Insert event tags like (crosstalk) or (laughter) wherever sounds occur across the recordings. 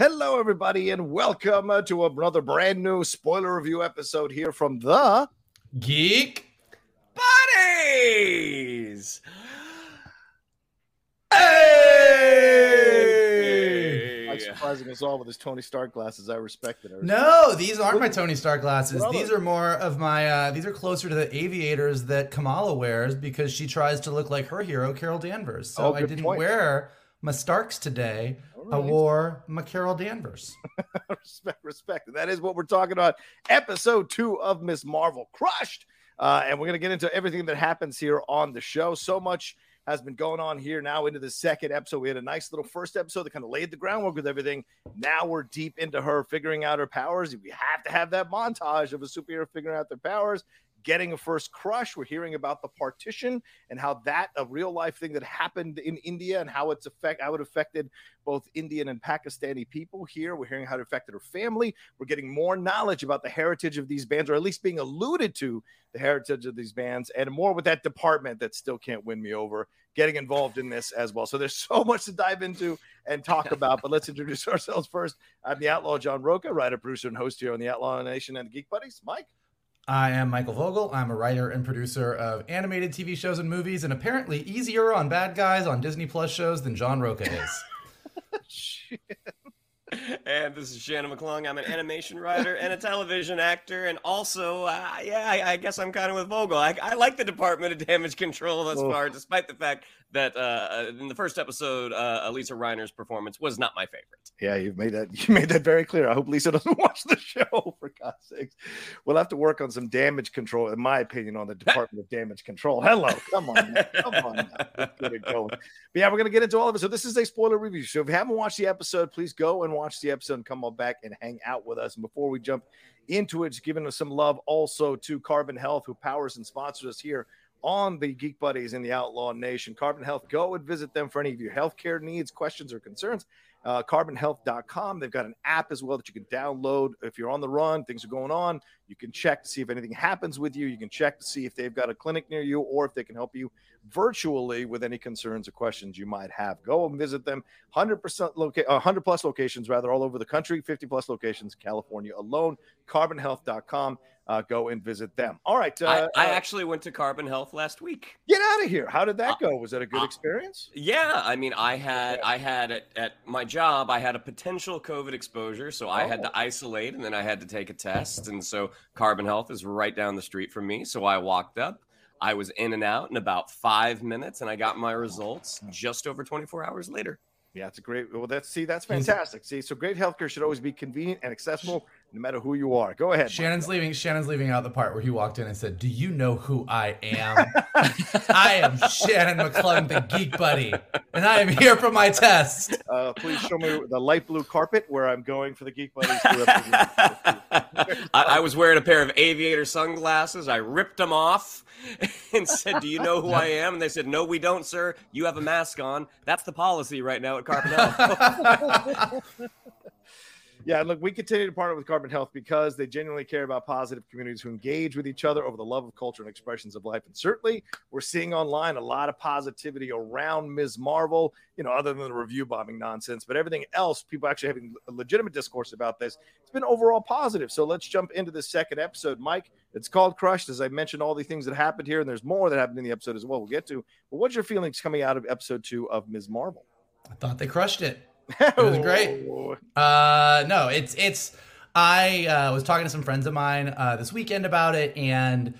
Hello, everybody, and welcome uh, to another brand new spoiler review episode here from the Geek buddies. Hey! Like surprising us all with his Tony Stark glasses. I respect it. I respect No, these aren't my Tony Stark glasses. These are more of my. Uh, these are closer to the aviators that Kamala wears because she tries to look like her hero, Carol Danvers. So Oh, I didn't point. wear my Starks today. I right. wore Carol Danvers. (laughs) respect, respect. That is what we're talking about. Episode two of Miss Marvel Crushed. Uh, and we're going to get into everything that happens here on the show. So much has been going on here now into the second episode. We had a nice little first episode that kind of laid the groundwork with everything. Now we're deep into her figuring out her powers. We have to have that montage of a superhero figuring out their powers. Getting a first crush. We're hearing about the partition and how that a real life thing that happened in India and how it's affect how it affected both Indian and Pakistani people here. We're hearing how it affected her family. We're getting more knowledge about the heritage of these bands, or at least being alluded to the heritage of these bands, and more with that department that still can't win me over. Getting involved in this as well. So there's (laughs) so much to dive into and talk about. But let's introduce (laughs) ourselves first. I'm the Outlaw John Rocha, writer, producer, and host here on the Outlaw Nation and the Geek Buddies. Mike. I am Michael Vogel. I'm a writer and producer of animated TV shows and movies, and apparently easier on bad guys on Disney Plus shows than John Rocha is. (laughs) And this is Shannon McClung. I'm an animation writer and a television actor, and also, uh, yeah, I, I guess I'm kind of with Vogel. I, I like the Department of Damage Control thus Oh. far, despite the fact that uh, in the first episode, uh, Alysia Reiner's performance was not my favorite. Yeah, you've made that (laughs) you made that very clear. I hope Lisa doesn't (laughs) watch the show for God's sakes. We'll have to work on some damage control, in my opinion, on the (laughs) Department of Damage Control. Hello, come on, now. come on, now. Let's get it going. But yeah, we're gonna get into all of it. So this is a spoiler review. So if you haven't watched the episode, please go and watch the episode and come on back and hang out with us. And before we jump into it, just giving us some love also to Carbon Health, who powers and sponsors us here on the Geek Buddies in the Outlaw Nation. Carbon Health, go and visit them for any of your healthcare needs, questions, or concerns. uh, carbonhealth.com. They've got an app as well that you can download if you're on the run, things are going on. You can check to see if anything happens with you. You can check to see if they've got a clinic near you or if they can help you virtually with any concerns or questions you might have. Go and visit them. 100% loca- 100 plus locations rather all over the country, 50 plus locations California alone. carbonhealth.com. Uh, go and visit them. All right. Uh, I, I uh, actually went to Carbon Health last week. get out of here. How did that Uh, go? Was that a good uh, experience? Yeah, I mean, I had I had at, at my job, I had a potential COVID exposure, so I had Oh. to isolate, and then I had to take a test, and so Carbon Health is right down the street from me. So I walked up, I was in and out in about five minutes, and I got my results just over 24 hours later. Yeah, it's a great. Well, that's see, that's fantastic. See, so great healthcare should always be convenient and accessible, no matter who you are. Go ahead. Mike. Shannon's leaving. Shannon's leaving out the part where he walked in and said, "Do you know who I am? (laughs) I am Shannon McClung, the Geek Buddy, and I am here for my test." Uh, please show me the light blue carpet where I'm going for the Geek Buddies. (laughs) I, I was wearing a pair of aviator sunglasses. I ripped them off (laughs) and said, "Do you know who I am?" And they said, "No, we don't, sir. You have a mask on. That's the policy right now at Carbon Health." Yeah, look, we continue to partner with Carbon Health because they genuinely care about positive communities who engage with each other over the love of culture and expressions of life. And certainly, we're seeing online a lot of positivity around Ms. Marvel, you know, other than the review bombing nonsense, but everything else, people actually having a legitimate discourse about this. It's been overall positive. So let's jump into the second episode. Mike, it's called Crushed. As I mentioned, all the things that happened here, and there's more that happened in the episode as well. We'll get to. But what's your feelings coming out of episode two of Ms. Marvel? I thought they crushed it. (laughs) was great. Uh, no, it's it's. I uh, was talking to some friends of mine uh, this weekend about it, and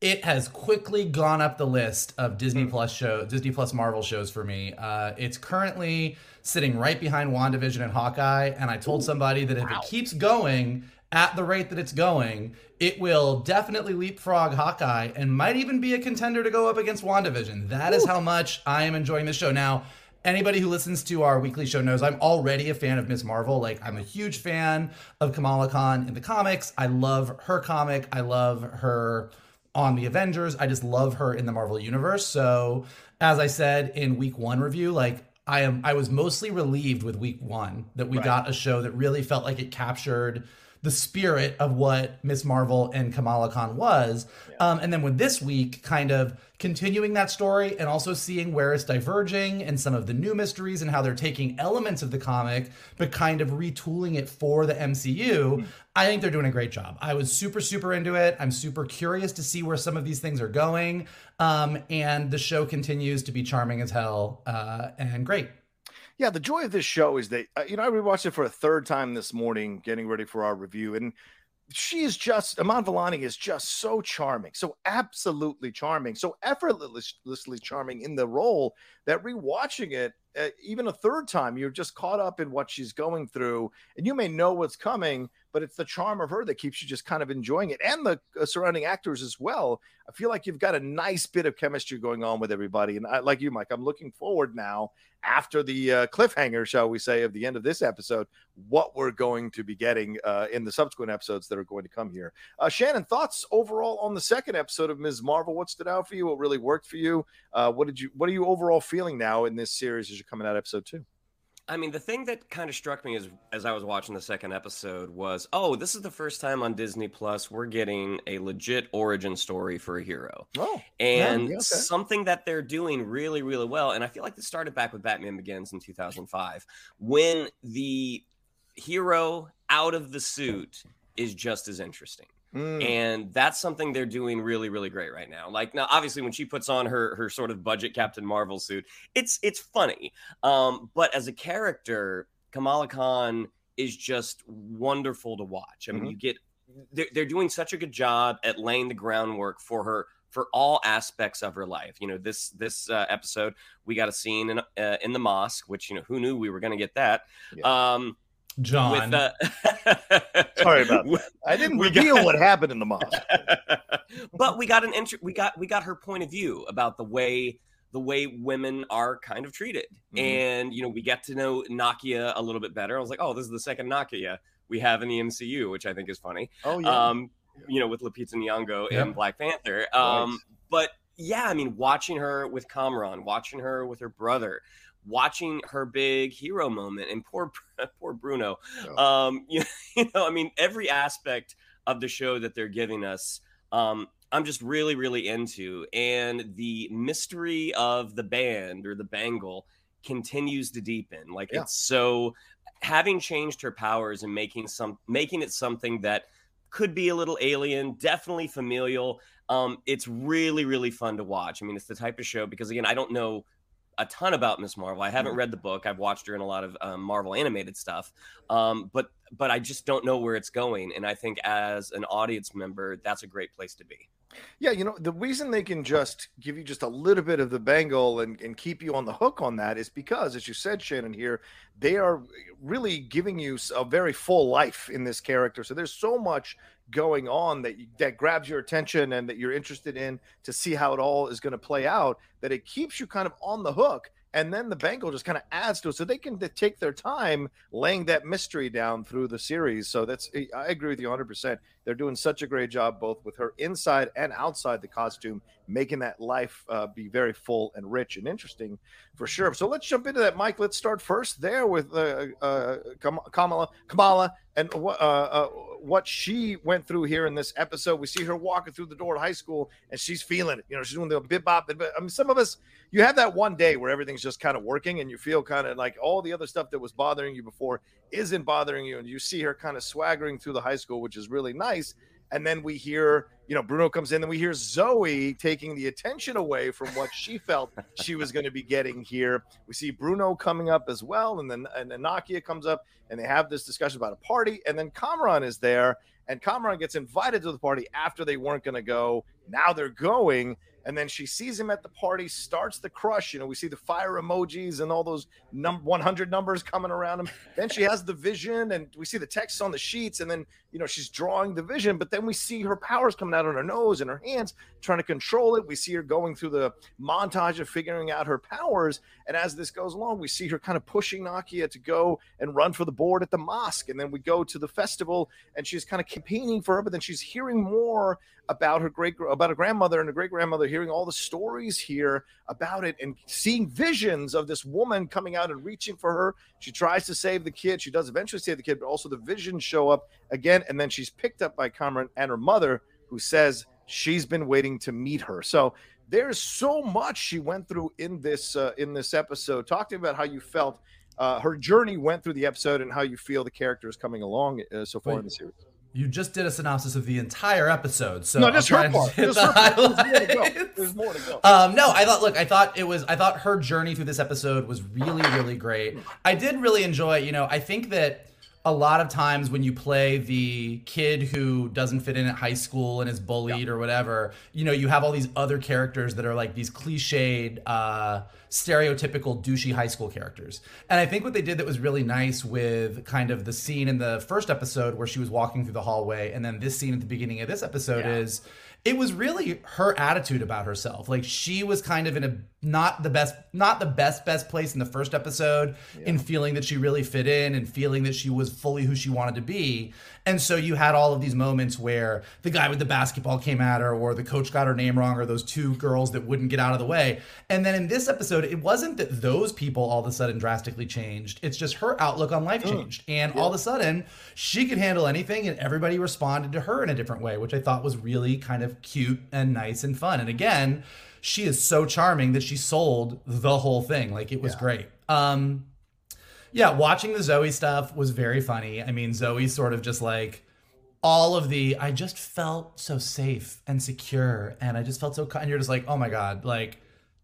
it has quickly gone up the list of Disney Plus show, Disney Plus Marvel shows for me. Uh, it's currently sitting right behind WandaVision and Hawkeye, and I told somebody that if it keeps going at the rate that it's going, it will definitely leapfrog Hawkeye and might even be a contender to go up against WandaVision. That is how much I am enjoying this show now anybody who listens to our weekly show knows I'm already a fan of Miss Marvel. Like I'm a huge fan of Kamala Khan in the comics. I love her comic. I love her on the Avengers. I just love her in the Marvel universe. So, as I said in week 1 review, like I am I was mostly relieved with week 1 that we Right. got a show that really felt like it captured the spirit of what Miss Marvel and Kamala Khan was. Um, and then with this week, kind of continuing that story and also seeing where it's diverging and some of the new mysteries and how they're taking elements of the comic, but kind of retooling it for the MCU. I think they're doing a great job. I was super, super into it. I'm super curious to see where some of these things are going. Um, and the show continues to be charming as hell uh, and great. Yeah, the joy of this show is that uh, you know I rewatched it for a third time this morning, getting ready for our review, and she is just Iman Vellani is just so charming, so absolutely charming, so effortlessly charming in the role that rewatching it, uh, even a third time, you're just caught up in what she's going through, and you may know what's coming, but it's the charm of her that keeps you just kind of enjoying it, and the uh, surrounding actors as well. I feel like you've got a nice bit of chemistry going on with everybody, and I, like you, Mike, I'm looking forward now after the uh, cliffhanger, shall we say, of the end of this episode, what we're going to be getting uh, in the subsequent episodes that are going to come here. Uh, Shannon, thoughts overall on the second episode of Ms. Marvel? What stood out for you? What really worked for you? Uh, what did you? What are you overall feeling now in this series as you're coming out episode two? I mean, the thing that kind of struck me as as I was watching the second episode was, oh, this is the first time on Disney Plus we're getting a legit origin story for a hero. Oh, and yeah, okay. something that they're doing really really well and i feel like this started back with batman begins in 2005 when the hero out of the suit is just as interesting Mm, and that's something they're doing really really great right now. Like now obviously when she puts on her her sort of budget captain marvel suit it's it's funny. Um but as a character kamala khan is just wonderful to watch. I mean Mhm. you get they're, they're doing such a good job at laying the groundwork for her for all aspects of her life. You know this this uh, episode we got a scene in uh, in the mosque which you know who knew we were going to get that. Um John. with uh, (laughs) Sorry about that. (laughs) I didn't We reveal got- what happened in the mosque. (laughs) but we got an int- we got we got her point of view about the way the way women are kind of treated Mhm. and you know we get to know Nakia a little bit better i was like oh this is the second Nakia we have in the mcu which i think is funny Oh yeah. um you know with Lupita Nyong'o Yeah. and black panther um Nice. but yeah i mean watching her with Kamran watching her with her brother watching her big hero moment and poor (laughs) poor Bruno. Um, you, (laughs) you know, I mean, every aspect of the show that they're giving us, um, I'm just really, really into. And the mystery of the band or the bangle continues to deepen. Like Yeah. it's so having changed her powers and making some making it something that could be a little alien, definitely familial. Um, it's really, really fun to watch. I mean, it's the type of show because again, I don't know a ton about Miss Marvel. I haven't read the book. I've watched her in a lot of um, Marvel animated stuff, um, but but I just don't know where it's going. And I think as an audience member, that's a great place to be. Yeah, you know, the reason they can just give you just a little bit of the bangle and, and keep you on the hook on that is because, as you said, Shannon, here, they are really giving you a very full life in this character. So there's so much going on that that grabs your attention and that you're interested in to see how it all is going to play out that it keeps you kind of on the hook and then the bangle just kind of adds to it so they can take their time laying that mystery down through the series so that's i agree with you 100% they're doing such a great job both with her inside and outside the costume making that life uh, be very full and rich and interesting for sure. So let's jump into that mike. Let's start first there with uh, uh, kamala kamala and what uh, uh, what she went through here in this episode. We see her walking through the door at high school and she's feeling it. You know she's doing the bip, bop. i mean some of us you have that one day where everything's just kind of working and you feel kind of like all the other stuff that was bothering you before isn't bothering you and you see her kind of swaggering through the high school which is really nice and then we hear you know bruno comes in and we hear zoe taking the attention away from what she felt (laughs) she was going to be getting here. We see bruno coming up as well and then and then nakia comes up and they have this discussion about a party and then kamran is there and kamran gets invited to the party after they weren't going to go. Now they're going and then she sees him at the party starts the crush you know we see the fire emojis and all those num- 100 numbers coming around him. Then she has the vision and we see the text on the sheets and then you know she's drawing the vision but then we see her powers coming out on her nose and her hands trying to control it. We see her going through the montage of figuring out her powers. And as this goes along we see her kind of pushing nakia to go and run for the board at the mosque. And then we go to the festival and she's kind of campaigning for her but then she's hearing more about her great about her grandmother and her great grandmother hearing all the stories here about it and seeing visions of this woman coming out and reaching for her. She tries to save the kid. She does eventually save the kid but also the visions show up again and then she's picked up by Kamran and her mother who says she's been waiting to meet her. So there's so much she went through in this uh, in this episode. Talk to me about how you felt uh, her journey went through the episode and how you feel the character is coming along uh, so far Wait. in the series You just did a synopsis of the entire episode, so no just her part (laughs) Just her part. There's more to go. (laughs) There's more to go. Um, no, I thought. Look, I thought it was. I thought her journey through this episode was really, really great. I did really enjoy. You know, I think that a lot of times when you play the kid who doesn't fit in at high school and is bullied or whatever, you know, you have all these other characters that are like these cliched, uh, stereotypical douchey high school characters. And I think what they did that was really nice with kind of the scene in the first episode where she was walking through the hallway, and then this scene at the beginning of this episode is it was really her attitude about herself. Like she was kind of in a not the best not the best best place in the first episode in feeling that she really fit in and feeling that she was fully who she wanted to be. And so you had all of these moments where the guy with the basketball came at her or the coach got her name wrong or those two girls that wouldn't get out of the way. And then in this episode it wasn't that those people all of a sudden drastically changed. It's just her outlook on life changed. And all of a sudden she could handle anything and everybody responded to her in a different way, which I thought was really kind of cute and nice and fun. And again, she is so charming that she sold the whole thing. Like it was great. Um yeah, watching the Zoe stuff was very funny. I mean, Zoe sort of just like all of the I just felt so safe and secure and I just felt so and you're just like, "Oh my god, like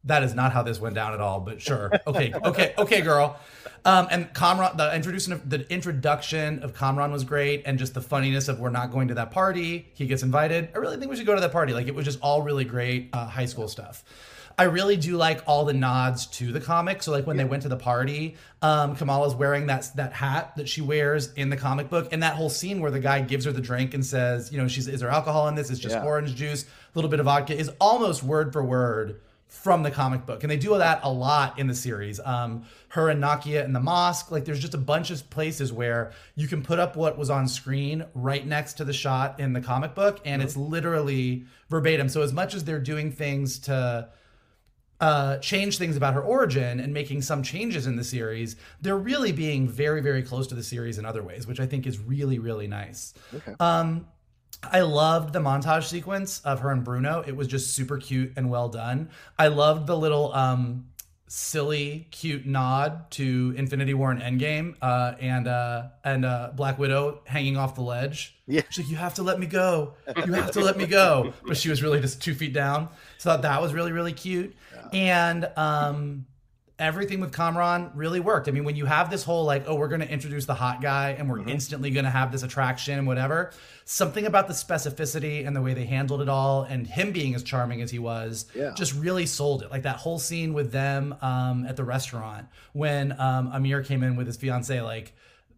that is not how this went down at all, but sure. Okay, okay, okay, girl. Um, and Kamran, the introduction of the introduction of Kamran was great, and just the funniness of we're not going to that party. He gets invited. I really think we should go to that party. Like it was just all really great uh, high school stuff. I really do like all the nods to the comic. So like when they went to the party, um, Kamala's wearing that that hat that she wears in the comic book, and that whole scene where the guy gives her the drink and says, you know, she's is there alcohol in this? It's just Yeah. orange juice, a little bit of vodka, is almost word for word from the comic book. And they do that a lot in the series. Um, her and Nakia in the mosque, like there's just a bunch of places where you can put up what was on screen right next to the shot in the comic book, and it's literally verbatim. So as much as they're doing things to uh, change things about her origin and making some changes in the series, they're really being very, very close to the series in other ways, which I think is really, really nice. Okay. Um, I loved the montage sequence of her and Bruno. It was just super cute and well done. I loved the little um, silly, cute nod to Infinity War and Endgame, uh, and uh, and uh, Black Widow hanging off the ledge. Yeah. she's like, "You have to let me go. You have to let me go." But she was really just two feet down. So that was really really cute, and um, everything with Kamran really worked. I mean, when you have this whole like, oh, we're going to introduce the hot guy and we're instantly going to have this attraction and whatever, something about the specificity and the way they handled it all and him being as charming as he was Yeah. just really sold it. Like that whole scene with them um, at the restaurant when um, Amir came in with his fiance, like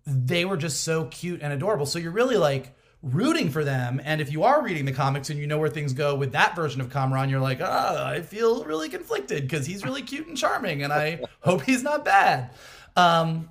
they were just so cute and adorable. So you're really like rooting for them. And if you are reading the comics and you know where things go with that version of Kamran, you're like, ah, I feel really conflicted because he's really cute and charming, and I (laughs) hope he's not bad. Um,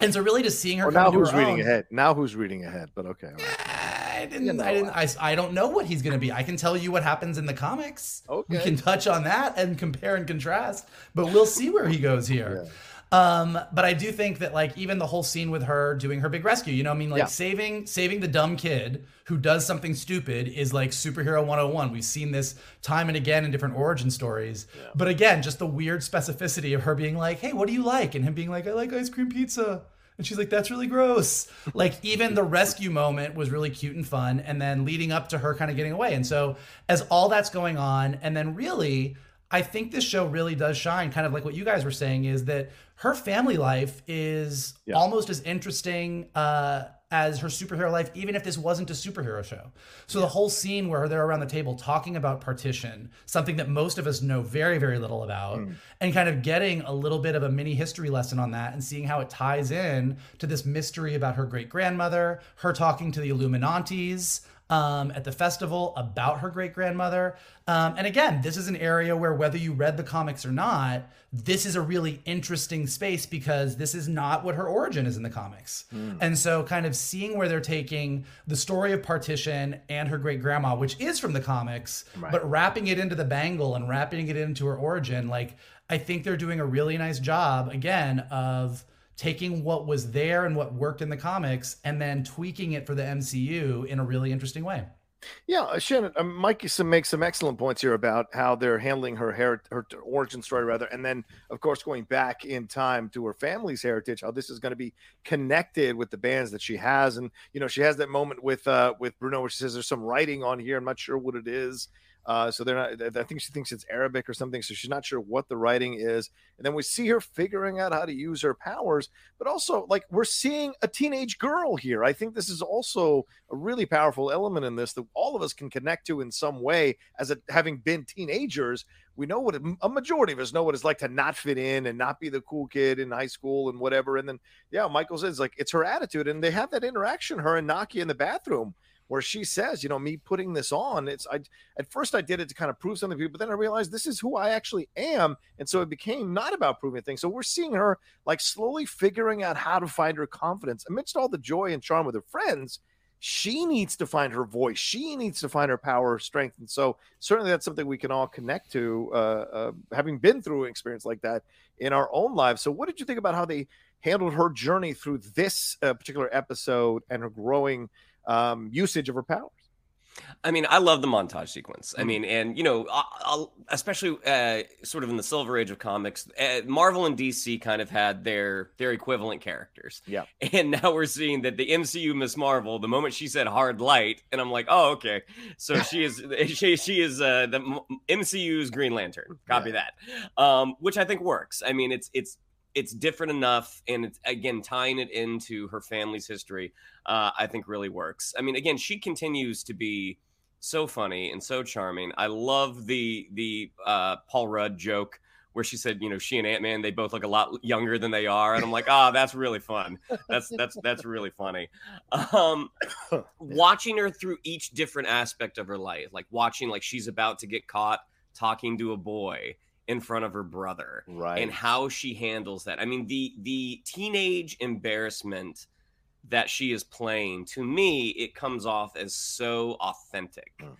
and so really just seeing her Well, now who's her reading own- ahead? Now who's reading ahead? But okay. right. I didn't. You know I didn't. I, I don't know what he's going to be. I can tell you what happens in the comics. Okay. We can touch on that and compare and contrast, but we'll see where he goes here. Um, but I do think that like even the whole scene with her doing her big rescue, you know, I mean, like Yeah. saving saving the dumb kid who does something stupid is like superhero 101. We've seen this time and again in different origin stories. But again, just the weird specificity of her being like, "Hey, what do you like?" and him being like, "I like ice cream pizza." And she's like, that's really gross. (laughs) like, even the rescue moment was really cute and fun. And then leading up to her kind of getting away. And so, as all that's going on, and then really, I think this show really does shine, kind of like what you guys were saying, is that her family life is Yeah. almost as interesting uh, as her superhero life, even if this wasn't a superhero show. So the whole scene where they're around the table talking about partition, something that most of us know very, very little about, and kind of getting a little bit of a mini history lesson on that and seeing how it ties in to this mystery about her great grandmother, her talking to the Illuminantes um, at the festival about her great grandmother. Um, and again, this is an area where whether you read the comics or not, this is a really interesting space because this is not what her origin is in the comics. And so, kind of seeing where they're taking the story of partition and her great grandma, which is from the comics, but wrapping it into the bangle and wrapping it into her origin, like I think they're doing a really nice job again of taking what was there and what worked in the comics and then tweaking it for the MCU in a really interesting way. Yeah, uh, Shannon, um, Mike makes some excellent points here about how they're handling her her, her origin story, rather, and then of course going back in time to her family's heritage, how this is going to be connected with the bands that she has, and you know she has that moment with uh with Bruno where she says there's some writing on here, I'm not sure what it is. Uh, so they're not. I think she thinks it's Arabic or something. So she's not sure what the writing is. And then we see her figuring out how to use her powers. But also, like we're seeing a teenage girl here. I think this is also a really powerful element in this that all of us can connect to in some way. As a, having been teenagers, we know what a majority of us know what it's like to not fit in and not be the cool kid in high school and whatever. And then, yeah, Michael says like it's her attitude, and they have that interaction, her and Naki in the bathroom where she says, you know, me putting this on, it's I at first I did it to kind of prove something to people, but then I realized this is who I actually am. And so it became not about proving things. So we're seeing her like slowly figuring out how to find her confidence amidst all the joy and charm with her friends. She needs to find her voice. She needs to find her power, strength. And so certainly that's something we can all connect to, uh, uh, having been through an experience like that in our own lives. So what did you think about how they handled her journey through this uh, particular episode and her growing um, usage of her powers. I mean, I love the montage sequence. Mm-hmm. I mean, and you know, I'll, especially uh, sort of in the Silver Age of comics, uh, Marvel and DC kind of had their their equivalent characters. Yeah. (laughs) And now we're seeing that the MCU Miss Marvel, the moment she said hard light, and I'm like, oh, okay, so (laughs) she is she she is uh, the MCU's Green Lantern. Copy that. Um, which I think works. I mean, it's it's it's different enough and it's again tying it into her family's history uh, i think really works. I mean again she continues to be so funny and so charming. I love the the uh, paul rudd joke where she said you know she and ant-man they both look a lot younger than they are and i'm like ah oh, that's really fun. That's that's that's really funny. Um (coughs) watching her through each different aspect of her life like watching like she's about to get caught talking to a boy in front of her brother Right. and how she handles that. I mean, the the teenage embarrassment that she is playing to me, it comes off as so authentic. Mm.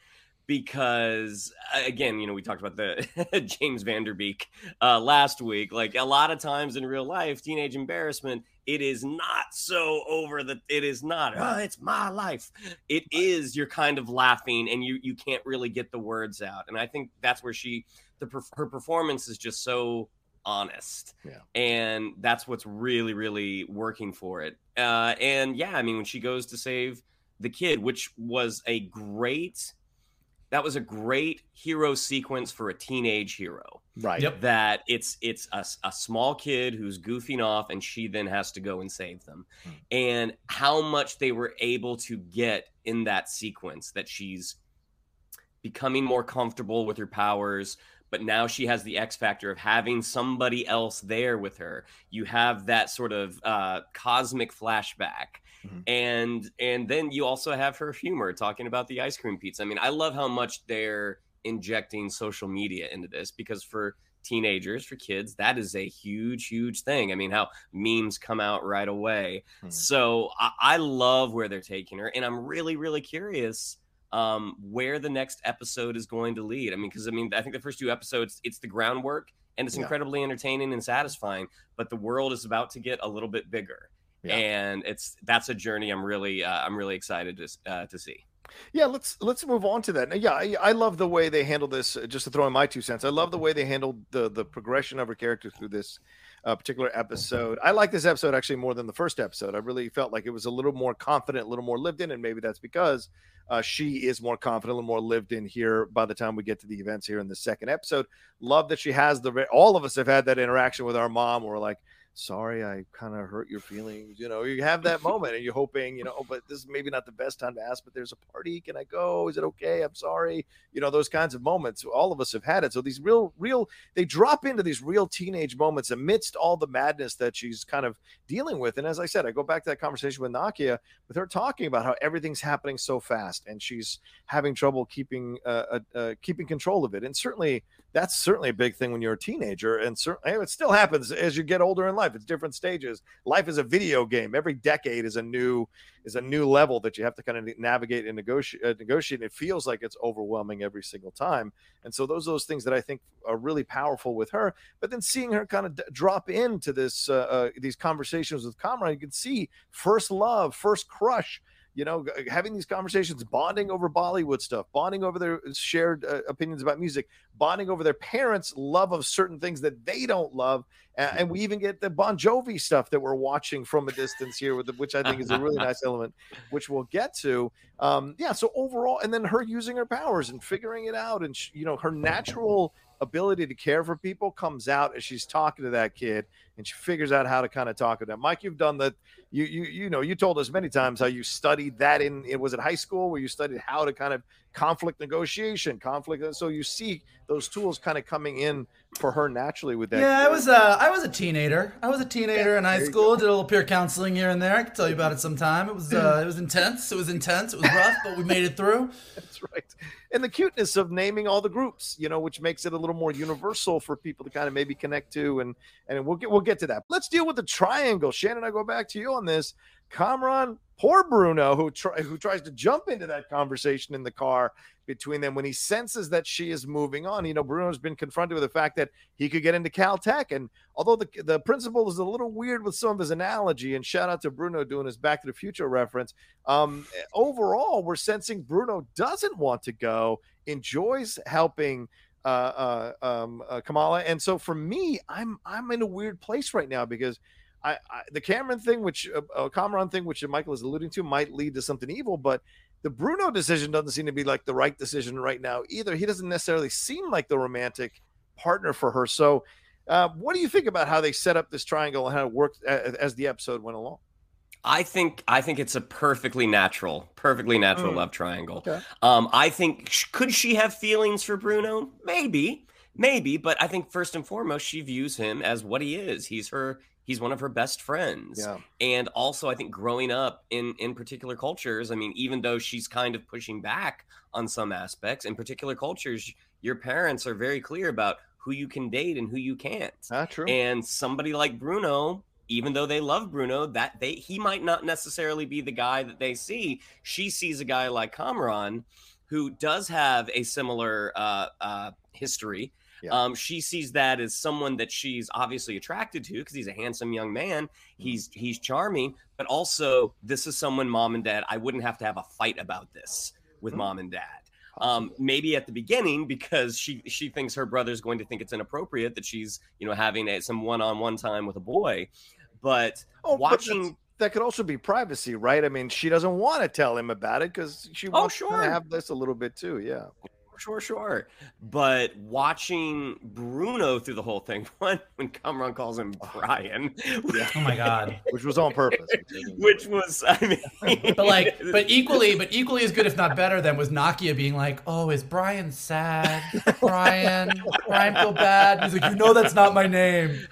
because again, you know, we talked about the (laughs) James Van Der Beek uh, last week. Like a lot of times in real life, teenage embarrassment, it is not so over the it is not. Oh, it's my life. It is. You're kind of laughing, and you you can't really get the words out. And I think that's where she the her performance is just so honest. Yeah. And that's what's really, really working for it. Uh, and yeah, I mean, when she goes to save the kid, which was a great that was a great hero sequence for a teenage hero. Right. Yep. That it's it's a, a small kid who's goofing off and she then has to go and save them. Hmm. And how much they were able to get in that sequence that she's becoming more comfortable with her powers, but now she has the X factor of having somebody else there with her. You have that sort of uh, cosmic flashback. Mhm. And and then you also have her humor talking about the ice cream pizza. I mean, I love how much they're injecting social media into this because for teenagers, for kids, that is a huge, huge thing. I mean, how memes come out right away. Hmm. So I, I love where they're taking her, and I'm really, really curious um, where the next episode is going to lead. I mean, because I mean, I think the first two episodes, it's the groundwork and it's Yeah. incredibly entertaining and satisfying, but the world is about to get a little bit bigger. Yeah. And it's that's a journey I'm really uh, I'm really excited to uh, to see. Yeah, let's let's move on to that. Yeah, I, I love the way they handled this. uh, Just to throw in my two cents, I love the way they handled the the progression of her character through this uh, particular episode. I like this episode actually more than the first episode. I really felt like it was a little more confident, a little more lived in, and maybe that's because uh, she is more confident, a little more lived in here. By the time we get to the events here in the second episode, love that she has the. All of us have had that interaction with our mom. or like, sorry i kind of hurt your feelings you know you have that moment and you're hoping you know oh, but this is maybe not the best time to ask but there's a party can i go? Is it okay? I'm sorry. You know those kinds of moments all of us have had it. So these real real they drop into these real teenage moments amidst all the madness that she's kind of dealing with. And as i said i go back to that conversation with nakia with her talking about how everything's happening so fast and she's having trouble keeping uh, uh, uh, keeping control of it. And certainly that's certainly a big thing when you're a teenager and certainly it still happens as you get older in life it's different stages. Life is a video game. Every decade is a new is a new level that you have to kind of navigate and negotiate uh, negotiate it feels like it's overwhelming every single time. And so those are those things that i think are really powerful with her but then seeing her kind of d- drop into this uh, uh, these conversations with Kamran, you can see first love first crush you know, having these conversations, bonding over Bollywood stuff, bonding over their shared uh, opinions about music, bonding over their parents' love of certain things that they don't love. A- and we even get the Bon Jovi stuff that we're watching from a distance here, with the, which I think is a really nice (laughs) element, which we'll get to. Um, yeah. So overall, and then her using her powers and figuring it out, and sh- you know, her natural ability to care for people comes out as she's talking to that kid and she figures out how to kind of talk to them. Mike, you've done that. You you you know you told us many times how you studied that in it was at high school where you studied how to kind of conflict negotiation, conflict. So you see those tools kind of coming in for her naturally with that. Yeah, I was uh, I was a teenager. I was a teenager in high school. Did a little peer counseling here and there. I can tell you about it sometime. It was uh, it was intense. It was intense. It was rough, but we made it through. (laughs) That's right. And the cuteness of naming all the groups, you know, which makes it a little more universal for people to kind of maybe connect to, and and we'll get we'll get to that. Let's deal with the triangle. Shannon, I go back to you on this. Kamran, poor Bruno, who try, who tries to jump into that conversation in the car between them when he senses that she is moving on. You know, Bruno's been confronted with the fact that he could get into Caltech, and although the the principal is a little weird with some of his analogy, and shout out to Bruno doing his Back to the Future reference. Um, overall, we're sensing Bruno doesn't want to go, enjoys helping uh, uh, um, uh, Kamala, and so for me, I'm I'm in a weird place right now because I, I the Kamran thing, which uh, uh, Kamran thing, which Michael is alluding to, might lead to something evil, but the Bruno decision doesn't seem to be like the right decision right now either. He doesn't necessarily seem like the romantic partner for her. So, uh, what do you think about how they set up this triangle and how it worked as the episode went along? I think I think it's a perfectly natural, perfectly natural Mm. love triangle. Okay. Um, I think could she have feelings for Bruno? Maybe, maybe, but I think first and foremost she views him as what he is. He's her. He's one of her best friends. Yeah. And also, I think growing up in in particular cultures, I mean, even though she's kind of pushing back on some aspects, in particular cultures, your parents are very clear about who you can date and who you can't. Ah, true. And somebody like Bruno, even though they love Bruno, that they he might not necessarily be the guy that they see. She sees a guy like Kamran, who does have a similar uh, uh, history. Yeah. Um, she sees that as someone that she's obviously attracted to because he's a handsome young man. He's he's charming, but also this is someone mom and dad. I wouldn't have to have a fight about this with Mhm. mom and dad. Um, maybe at the beginning because she she thinks her brother's going to think it's inappropriate that she's you know having a, some one on one time with a boy, but Oh, but watching that could also be privacy, right? I mean, she doesn't want to tell him about it because she Oh, wants to have this a little bit too. Yeah. Sure, sure. But watching Bruno through the whole thing, (laughs) when when Kamran calls him Brian, Oh my god. (laughs) Which was on purpose. (laughs) which was I mean, But like, but equally, but equally as good, if not better, than was Nakia being like, "Oh, is Brian sad? Brian, Brian feel bad." He's like, "You know, that's not my name."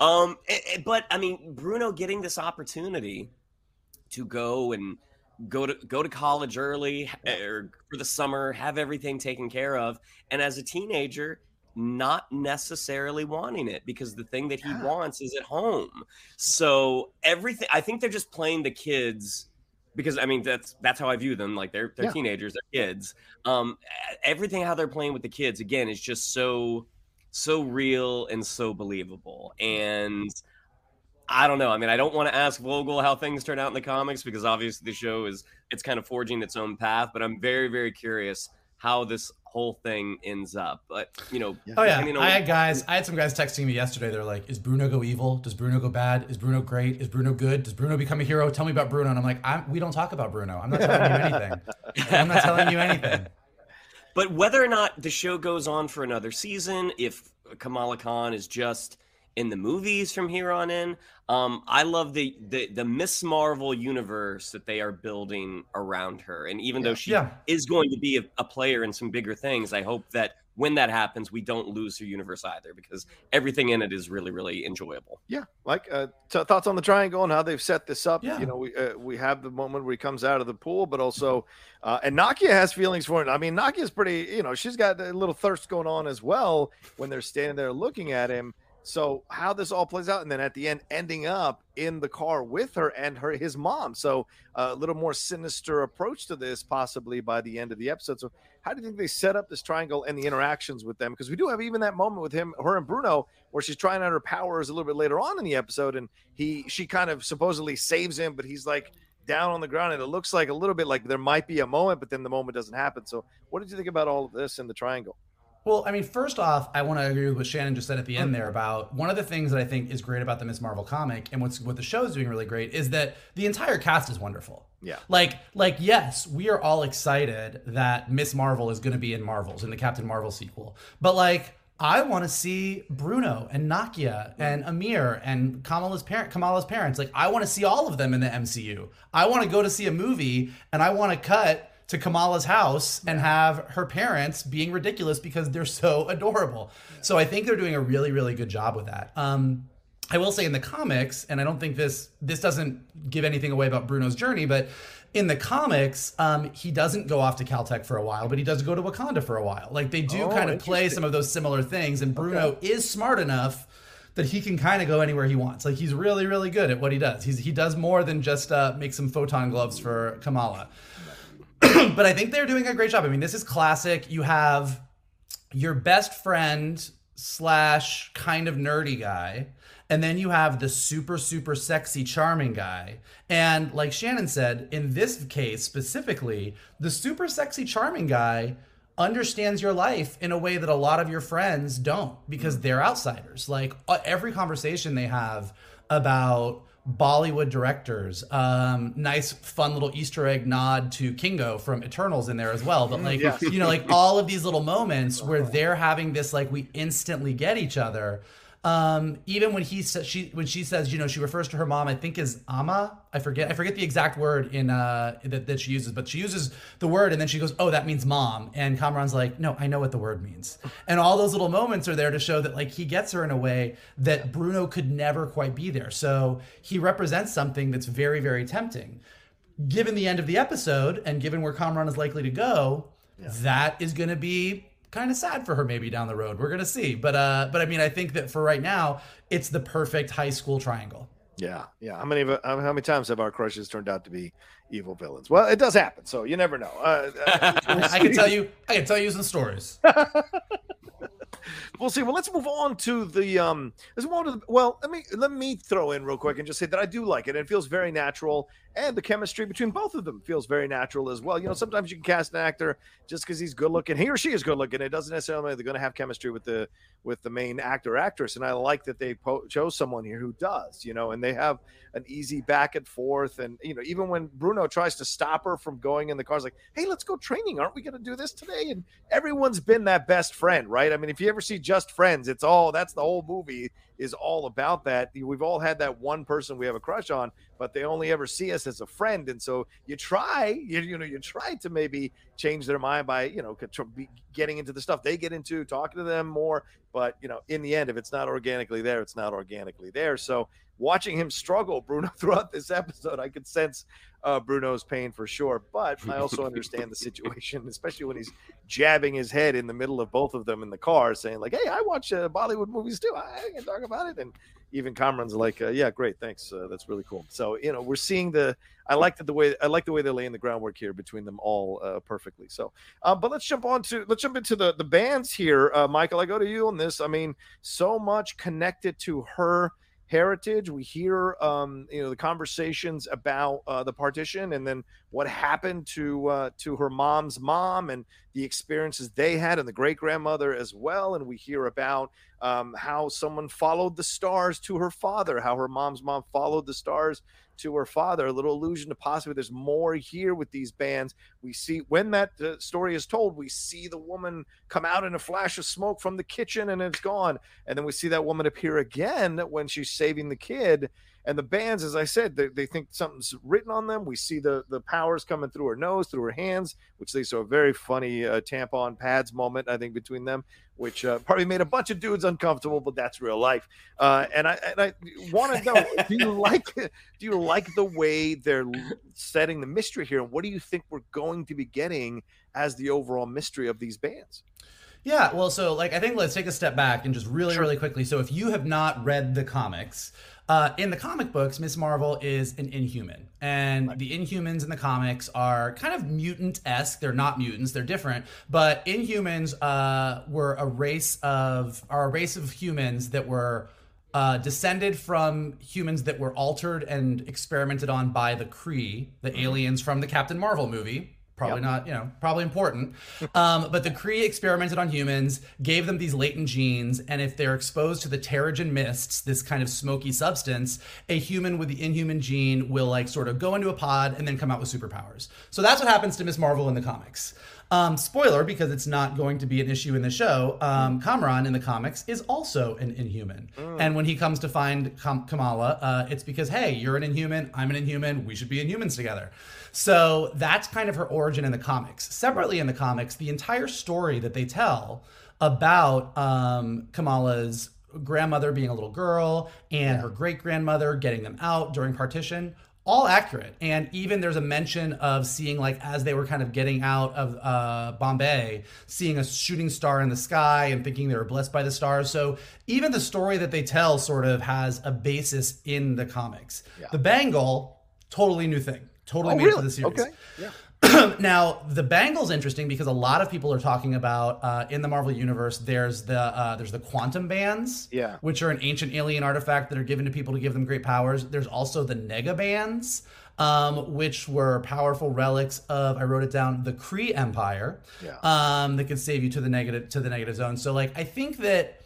um, eh, eh, but I mean, Bruno getting this opportunity to go and go to go to college early eh, or for the summer, have everything taken care of, and as a teenager, not necessarily wanting it because the thing that he Yeah. wants is at home. So everything, I think they're just playing the kids. Because I mean that's that's how I view them. Like they're they're Yeah. teenagers, they're kids. Um, everything how they're playing with the kids again is just so so real and so believable. And I don't know. I mean, I don't want to ask Vogel how things turn out in the comics because obviously the show is it's kind of forging its own path. But I'm very very curious how this whole thing ends up. But you know, Oh yeah, depending on I had guys. I had some guys texting me yesterday. They're like, "Is Bruno go evil? Does Bruno go bad? Is Bruno great? Is Bruno good? Does Bruno become a hero? Tell me about Bruno." And I'm like, I'm, "We don't talk about Bruno. I'm not telling you anything. I'm not telling you anything." But whether or not the show goes on for another season, if Kamala Khan is just in the movies from here on in, um, I love the, the the Miss Marvel universe that they are building around her. And even though she Yeah. is going to be a, a player in some bigger things, I hope that when that happens, we don't lose her universe either because everything in it is really really enjoyable. Yeah, like uh, t- thoughts on the triangle and how they've set this up. Yeah. You know, we uh, we have the moment where he comes out of the pool, but also, uh, and Nakia has feelings for it. I mean, Nakia's pretty. You know, she's got a little thirst going on as well when they're standing there looking at him. So how this all plays out, and then at the end, ending up in the car with her and her his mom. So a little more sinister approach to this, possibly by the end of the episode. So how do you think they set up this triangle and the interactions with them? Because we do have even that moment with him, her and Bruno, where she's trying out her powers a little bit later on in the episode, and he she kind of supposedly saves him, but he's like down on the ground, and it looks like a little bit like there might be a moment, but then the moment doesn't happen. So what did you think about all of this in the triangle? Well, I mean, first off, I want to agree with what Shannon just said at the end mm. there about one of the things that I think is great about the Miss Marvel comic and what's what the show is doing really great is that the entire cast is wonderful. Yeah. Like, like yes, we are all excited that Miss Marvel is going to be in Marvels in the Captain Marvel sequel, but like. I want to see Bruno and Nakia mm. and Amir and Kamala's parent, Kamala's parents. Like, I want to see all of them in the MCU. I want to go to see a movie and I want to cut to Kamala's house and have her parents being ridiculous because they're so (laughs) adorable. So I think they're doing a really, really good job with that. Um, I will say in the comics, and I don't think this this doesn't give anything away about Bruno's journey, but in the comics, um, he doesn't go off to Caltech for a while, but he does go to Wakanda for a while. Like they do Oh, kind of play some of those similar things, and Bruno is smart enough that he can kind of go anywhere he wants. Like he's really, really good at what he does. He's he does more than just uh, make some photon gloves for Kamala. (clears throat) but I think they're doing a great job. I mean, this is classic. You have your best friend slash kind of nerdy guy, and then you have the super super sexy charming guy. And like Shannon said, in this case specifically, the super sexy charming guy understands your life in a way that a lot of your friends don't because they're outsiders. Like uh, every conversation they have about Bollywood directors. Um, nice, fun little Easter egg nod to Kingo from Eternals in there as well. But like, Yes. you know, like all of these little moments (laughs) where they're having this like we instantly get each other. Um, even when he says she when she says, you know, she refers to her mom, I think is Ama. I forget I forget the exact word in uh that, that she uses, but she uses the word and then she goes, Oh, that means mom. And Kamran's like, No, I know what the word means. (laughs) And all those little moments are there to show that like he gets her in a way that Bruno could never quite be there. So he represents something that's very, very tempting. Given the end of the episode and given where Kamran is likely to go, that is gonna be kind of sad for her maybe down the road. We're gonna see. But uh but I mean I think that for right now, it's the perfect high school triangle. Yeah, yeah. How many of, how many times have our crushes turned out to be evil villains? Well, it does happen, so you never know. Uh, (laughs) uh, I can tell you, I can tell you some stories. (laughs) we'll see. Well, let's move on to the um. Let's move on to the. Well, let me let me throw in real quick and just say that I do like it. It feels very natural, and the chemistry between both of them feels very natural as well. You know, sometimes you can cast an actor just because he's good looking, he or she is good looking. It doesn't necessarily mean they're going to have chemistry with the with the main actor actress. And I like that they po- chose someone here who does. You know, and they have an easy back and forth. And you know, even when Bruno tries to stop her from going in the car, it's like, hey, let's go training. Aren't we going to do this today? And everyone's been that best friend, right? I mean, if you ever see Just Friends, it's all that's the whole movie is all about that. We've all had that one person we have a crush on, but they only ever see us as a friend. And so you try, you, you know, you try to maybe change their mind by, you know, getting into the stuff they get into, talking to them more. But, you know, in the end, if it's not organically there, it's not organically there. So watching him struggle, Bruno, (laughs) throughout this episode, I could sense uh, Bruno's pain for sure. But I also understand the situation, (laughs) especially when he's jabbing his head in the middle of both of them in the car, saying like, "Hey, I watch uh, Bollywood movies too. I can talk about it." And even Kamran's like, uh, "Yeah, great, thanks. Uh, that's really cool." So you know, we're seeing the. I like the, way I like the way they're laying the groundwork here between them all uh, perfectly. So, uh, but let's jump on to let's jump into the the bands here, uh, Michael. I go to you on this. I mean, so much connected to her heritage. We hear, um, you know, the conversations about uh, the partition, and then what happened to uh, to her mom's mom, and the experiences they had, and the great grandmother as well. And we hear about um, how someone followed the stars to her father, how her mom's mom followed the stars to her father. A little allusion to possibly there's more here with these bands. We see when that uh, story is told, we see the woman come out in a flash of smoke from the kitchen and it's gone. And then we see that woman appear again when she's saving the kid. And the bands, as I said, they, they think something's written on them. We see the the powers coming through her nose, through her hands, which they saw a very funny uh, tampon pads moment, I think, between them, which uh, probably made a bunch of dudes uncomfortable, but that's real life. Uh, and I and I want to know, (laughs) do you like do you like the way they're setting the mystery here, and what do you think we're going to be getting as the overall mystery of these bands? Yeah, well, so like I think let's take a step back and just really, sure. really quickly. So if you have not read the comics, uh, in the comic books, Miss Marvel is an Inhuman, and right. the Inhumans in the comics are kind of mutant esque. They're not mutants; they're different. But Inhumans uh, were a race of are a race of humans that were uh, descended from humans that were altered and experimented on by the Kree, the mm-hmm. aliens from the Captain Marvel movie probably yep. not you know probably important. Um, but the kree experimented on humans gave them these latent genes and if they're exposed to the terrigen mists this kind of smoky substance a human with the inhuman gene will like sort of go into a pod and then come out with superpowers. So that's what happens to miss marvel in the comics um, spoiler, because it's not going to be an issue in the show. Um, Kamran in the comics is also an Inhuman, mm. and when he comes to find Kam- Kamala, uh, it's because hey, you're an Inhuman, I'm an Inhuman, we should be Inhumans together. So that's kind of her origin in the comics. Separately in the comics, the entire story that they tell about um, Kamala's grandmother being a little girl and yeah. her great grandmother getting them out during partition all accurate and even there's a mention of seeing like as they were kind of getting out of uh, bombay seeing a shooting star in the sky and thinking they were blessed by the stars so even the story that they tell sort of has a basis in the comics yeah. the bangle totally new thing totally oh, made really? for the series. Okay. Yeah. (coughs) now the bangle's interesting because a lot of people are talking about uh, in the Marvel universe. There's the uh, there's the quantum bands, yeah, which are an ancient alien artifact that are given to people to give them great powers. There's also the nega bands, um, which were powerful relics of I wrote it down the Kree Empire, yeah. um, that could save you to the negative to the negative zone. So like I think that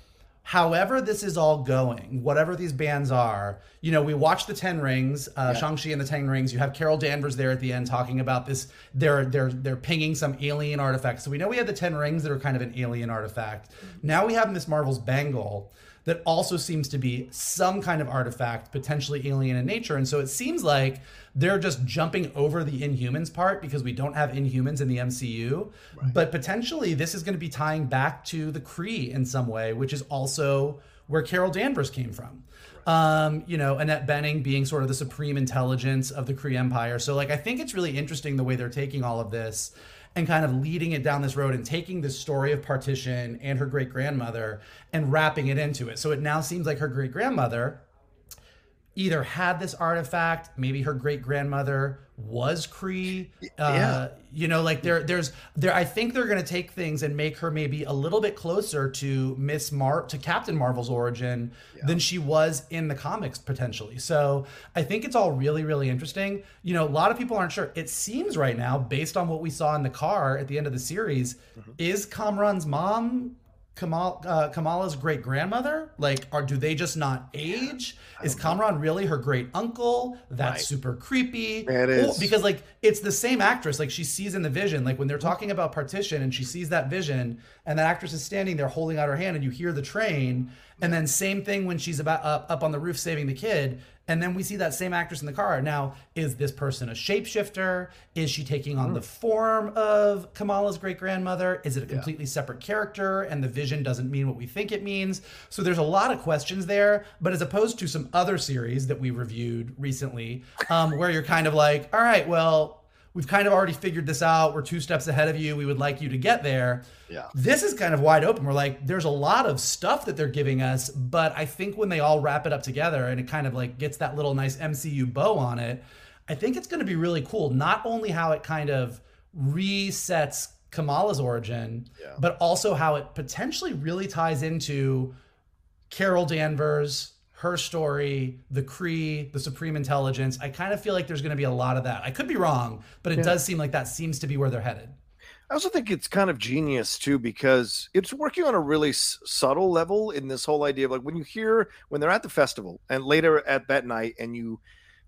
however this is all going, whatever these bands are, you know, we watch the Ten Rings, uh, yeah. Shang-Chi and the Ten Rings. You have Carol Danvers there at the end talking about this. They're they're they're pinging some alien artifact. So we know we have the Ten Rings that are kind of an alien artifact. Now we have Miss Marvel's Bangle that also seems to be some kind of artifact, potentially alien in nature. And so it seems like they're just jumping over the Inhumans part because we don't have Inhumans in the MCU. Right. But potentially, this is going to be tying back to the Kree in some way, which is also where Carol Danvers came from. Um, you know, Annette Bening being sort of the supreme intelligence of the Kree Empire. So, like, I think it's really interesting the way they're taking all of this and kind of leading it down this road and taking this story of partition and her great grandmother and wrapping it into it. So it now seems like her great grandmother either had this artifact, maybe her great grandmother was Kree. Uh, Yeah. You know, like there, there's there. I think they're gonna take things and make her maybe a little bit closer to Miss Mar to Captain Marvel's origin than she was in the comics potentially. So I think it's all really, really interesting. You know, a lot of people aren't sure. It seems right now, based on what we saw in the car at the end of the series, is Kamran's mom Kamal, uh, Kamala's great grandmother? Like, are do they just not age? Is Kamran really her great uncle? That's Right. super creepy. It is. Or- because like it's the same actress. Like she sees in the vision. Like when they're talking about partition and she sees that vision, and that actress is standing there holding out her hand, and you hear the train. And then same thing when she's about up, up on the roof saving the kid. And then we see that same actress in the car. Now, is this person a shapeshifter? Is she taking on the form of Kamala's great grandmother? Is it a completely separate character and the vision doesn't mean what we think it means? So there's a lot of questions there. But as opposed to some other series that we reviewed recently, um, where you're kind of like, all right, well, we've kind of already figured this out. We're two steps ahead of you. We would like you to get there. Yeah. This is kind of wide open. We're like, there's a lot of stuff that they're giving us, but I think when they all wrap it up together and it kind of like gets that little nice MCU bow on it, I think it's going to be really cool. Not only how it kind of resets Kamala's origin, yeah. but also how it potentially really ties into Carol Danvers, her story, the Kree, the Supreme Intelligence. I kind of feel like there's going to be a lot of that. I could be wrong, but it does seem like that seems to be where they're headed. I also think it's kind of genius too because it's working on a really s- subtle level in this whole idea of like when you hear when they're at the festival and later at that night and you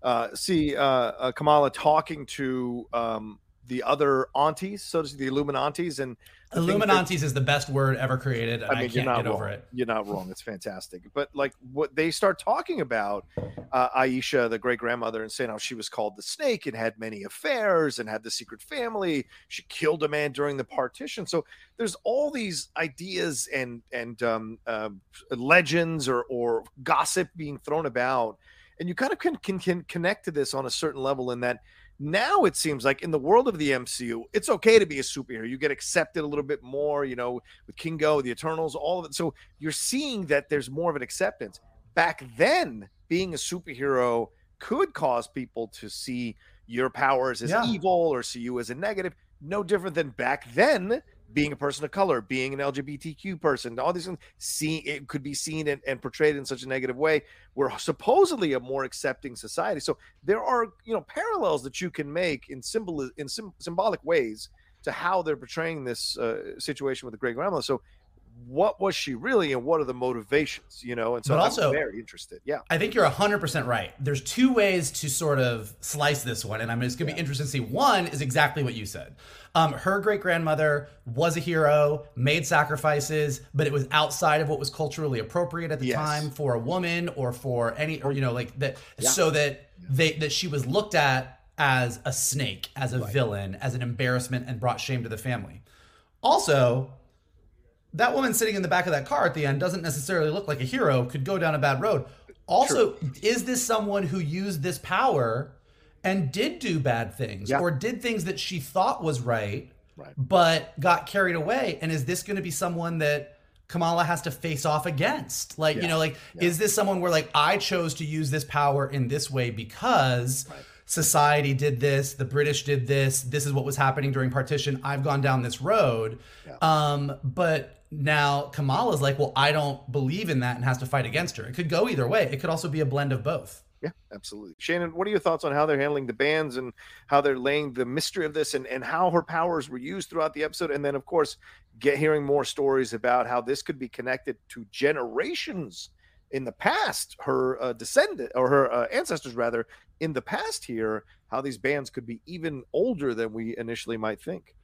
uh, see uh, uh, Kamala talking to um, the other aunties, so to speak, the Illuminaunties, and Illuminaunties is the best word ever created, and I, I mean, you're can't not get wrong. over it. You're not wrong. It's fantastic. But like what they start talking about, uh, Aisha, the great grandmother, and saying how she was called the snake and had many affairs and had the secret family. She killed a man during the partition. So there's all these ideas and and um, uh, legends or or gossip being thrown about, and you kind of can, can can connect to this on a certain level in that now it seems like in the world of the MCU, it's okay to be a superhero. You get accepted a little bit more, you know, with Kingo, the Eternals, all of it. So you're seeing that there's more of an acceptance. Back then, being a superhero could cause people to see your powers as Yeah. evil or see you as a negative. No different than back then being a person of color, being an LGBTQ person, all these things, see it could be seen and, and portrayed in such a negative way. We're supposedly a more accepting society. So there are, you know, parallels that you can make in symbol in sym- symbolic ways to how they're portraying this uh, situation with the great grandmother. So what was she really and what are the motivations, you know? And so But I'm also- very interested. Yeah. I think you're 100% right. There's two ways to sort of slice this one, and i'm just going to be interested to see. One is exactly what you said. Um, her great grandmother was a hero, made sacrifices, but it was outside of what was culturally appropriate at the Yes. time for a woman or for any, or, you know, like that, so that they, that she was looked at as a snake, as a villain, as an embarrassment, and brought shame to the family. Also, that woman sitting in the back of that car at the end doesn't necessarily look like a hero, could go down a bad road. Also, is this someone who used this power and did do bad things Yeah. or did things that she thought was right, Right. but got carried away? And is this going to be someone that Kamala has to face off against? Like, you know, like, is this someone where, like, I chose to use this power in this way because society did this, the British did this, this is what was happening during partition, I've gone down this road. Um, but now Kamala's like, well, I don't believe in that and has to fight against her. It could go either way. It could also be a blend of both. Yeah, absolutely. Shannon, what are your thoughts on how they're handling the bands and how they're laying the mystery of this and, and how her powers were used throughout the episode? And then, of course, get hearing more stories about how this could be connected to generations in the past, her uh, descendant or her uh, ancestors, rather, in the past here, how these bands could be even older than we initially might think.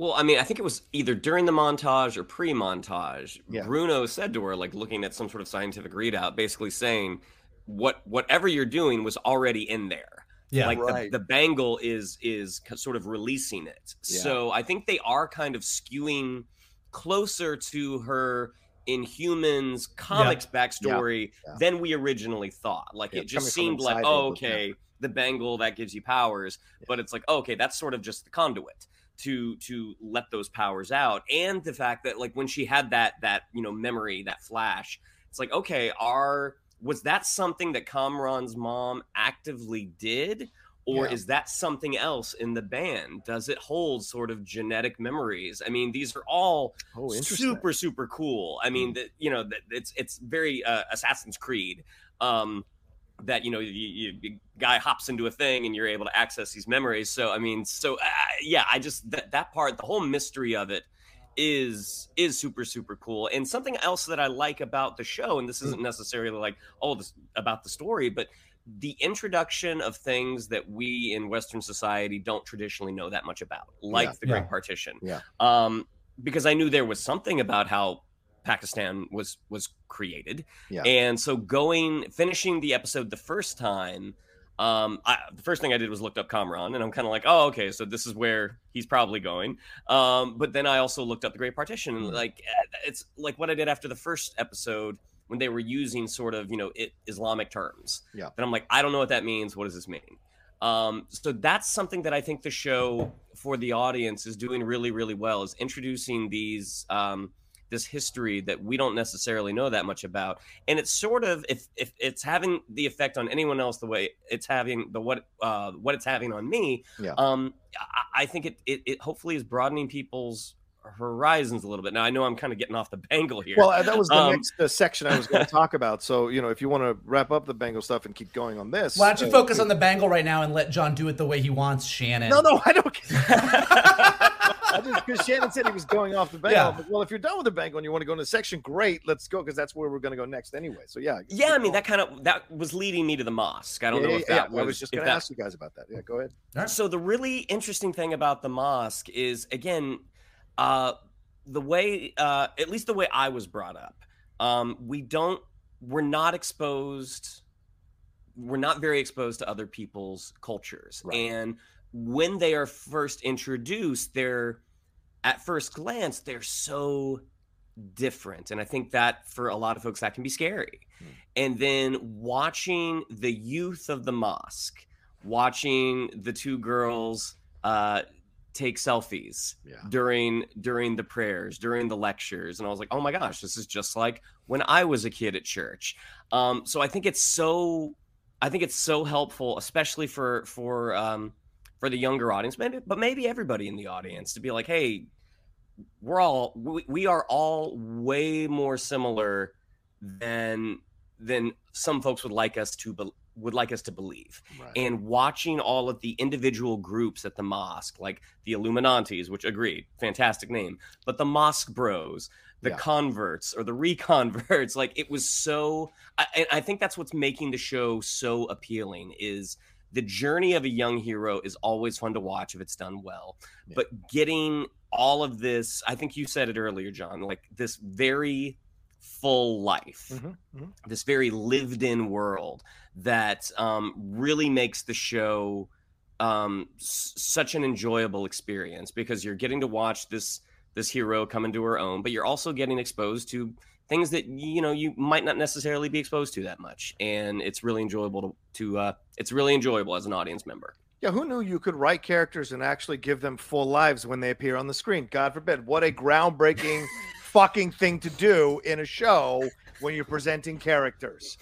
Well, I mean, I think it was either during the montage or pre-montage. Yeah. Bruno said to her, like looking at some sort of scientific readout, basically saying, "What whatever you're doing was already in there. Yeah. like Right. the, the bangle is is sort of releasing it. Yeah. So I think they are kind of skewing closer to her Inhumans comics backstory Yeah. than we originally thought. Like Yeah, it just seemed like, oh, the book, yeah. okay, the bangle that gives you powers, but it's like, okay, that's sort of just the conduit to to let those powers out and the fact that like when she had that that you know memory that flash it's like okay are was that something that Kamran's mom actively did? Or Yeah. is that something else in the band? Does it hold sort of genetic memories? I mean, these are all Oh, super super cool. I mean, that you know, that it's it's very uh, Assassin's Creed. Um, that you know, you, you, guy hops into a thing and you're able to access these memories. So I mean, so uh, yeah, I just that that part, the whole mystery of it is is super super cool and something else that i like about the show and this isn't necessarily like oh this about the story but the introduction of things that we in western society don't traditionally know that much about like Yeah. the great Yeah. partition Yeah. um because i knew there was something about how pakistan was was created Yeah. and so going finishing the episode the first time um I, the first thing i did was looked up kamran and i'm kind of like oh okay so this is where he's probably going um but then i also looked up the great partition and Hmm. like eh, it's like what i did after the first episode when they were using sort of you know it, islamic terms Yeah. then i'm like i don't know what that means what does this mean um so that's something that i think the show for the audience is doing really really well is introducing these um this history that we don't necessarily know that much about and it's sort of if if it's having the effect on anyone else the way it's having the what uh what it's having on me Yeah. um i, I think it, it it hopefully is broadening people's horizons a little bit now i know i'm kind of getting off the (laughs) bangle here Well, uh, that was the Um, next uh, section I was going (laughs) to talk about. So, you know, if you want to wrap up the Bengal stuff and keep going on this, Why don't you uh, focus on the bangle right now and let John do it the way he wants, Shannon? No, no, I don't. (laughs) I just because Shannon said he was going off the Bengal. Yeah. Like, well, if you're done with the Bengal and you want to go into section, great, let's go because that's where we're going to go next anyway. So yeah, yeah i mean that kind of that was leading me to the mosque i don't Yeah, know yeah, if yeah, that was, I was just going to that- ask you guys about that. Yeah, go ahead. So the really interesting thing about the mosque is again, uh, the way, uh, at least the way I was brought up, um, we don't, we're not exposed, we're not very exposed to other people's cultures, Right. and when they are first introduced, they're at first glance they're so different, and I think that for a lot of folks that can be scary. Hmm. And then watching the youth of the mosque watching the two girls uh, take selfies Yeah. during during the prayers during the lectures and i was like oh my gosh this is just like when i was a kid at church um, so i think it's so i think it's so helpful especially for for um, for the younger audience maybe but maybe everybody in the audience to be like hey we're all we, we are all way more similar than than some folks would like us to be, would like us to believe Right. and watching all of the individual groups at the mosque, like the Illuminaunties, which agreed, fantastic name, but the mosque bros, the Yeah. converts or the (laughs) reconverts, like it was so. I, I think that's what's making the show so appealing is the journey of a young hero is always fun to watch if it's done well, Yeah. but getting all of this, I think you said it earlier, John, like this very full life Mhm, mhm. this very lived in world that um, really makes the show um, s- such an enjoyable experience because you're getting to watch this this hero come into her own, but you're also getting exposed to things that you know you might not necessarily be exposed to that much, and it's really enjoyable to, to uh, it's really enjoyable as an audience member. Yeah, who knew you could write characters and actually give them full lives when they appear on the screen? God forbid. What a groundbreaking (laughs) fucking thing to do in a show when you're presenting characters.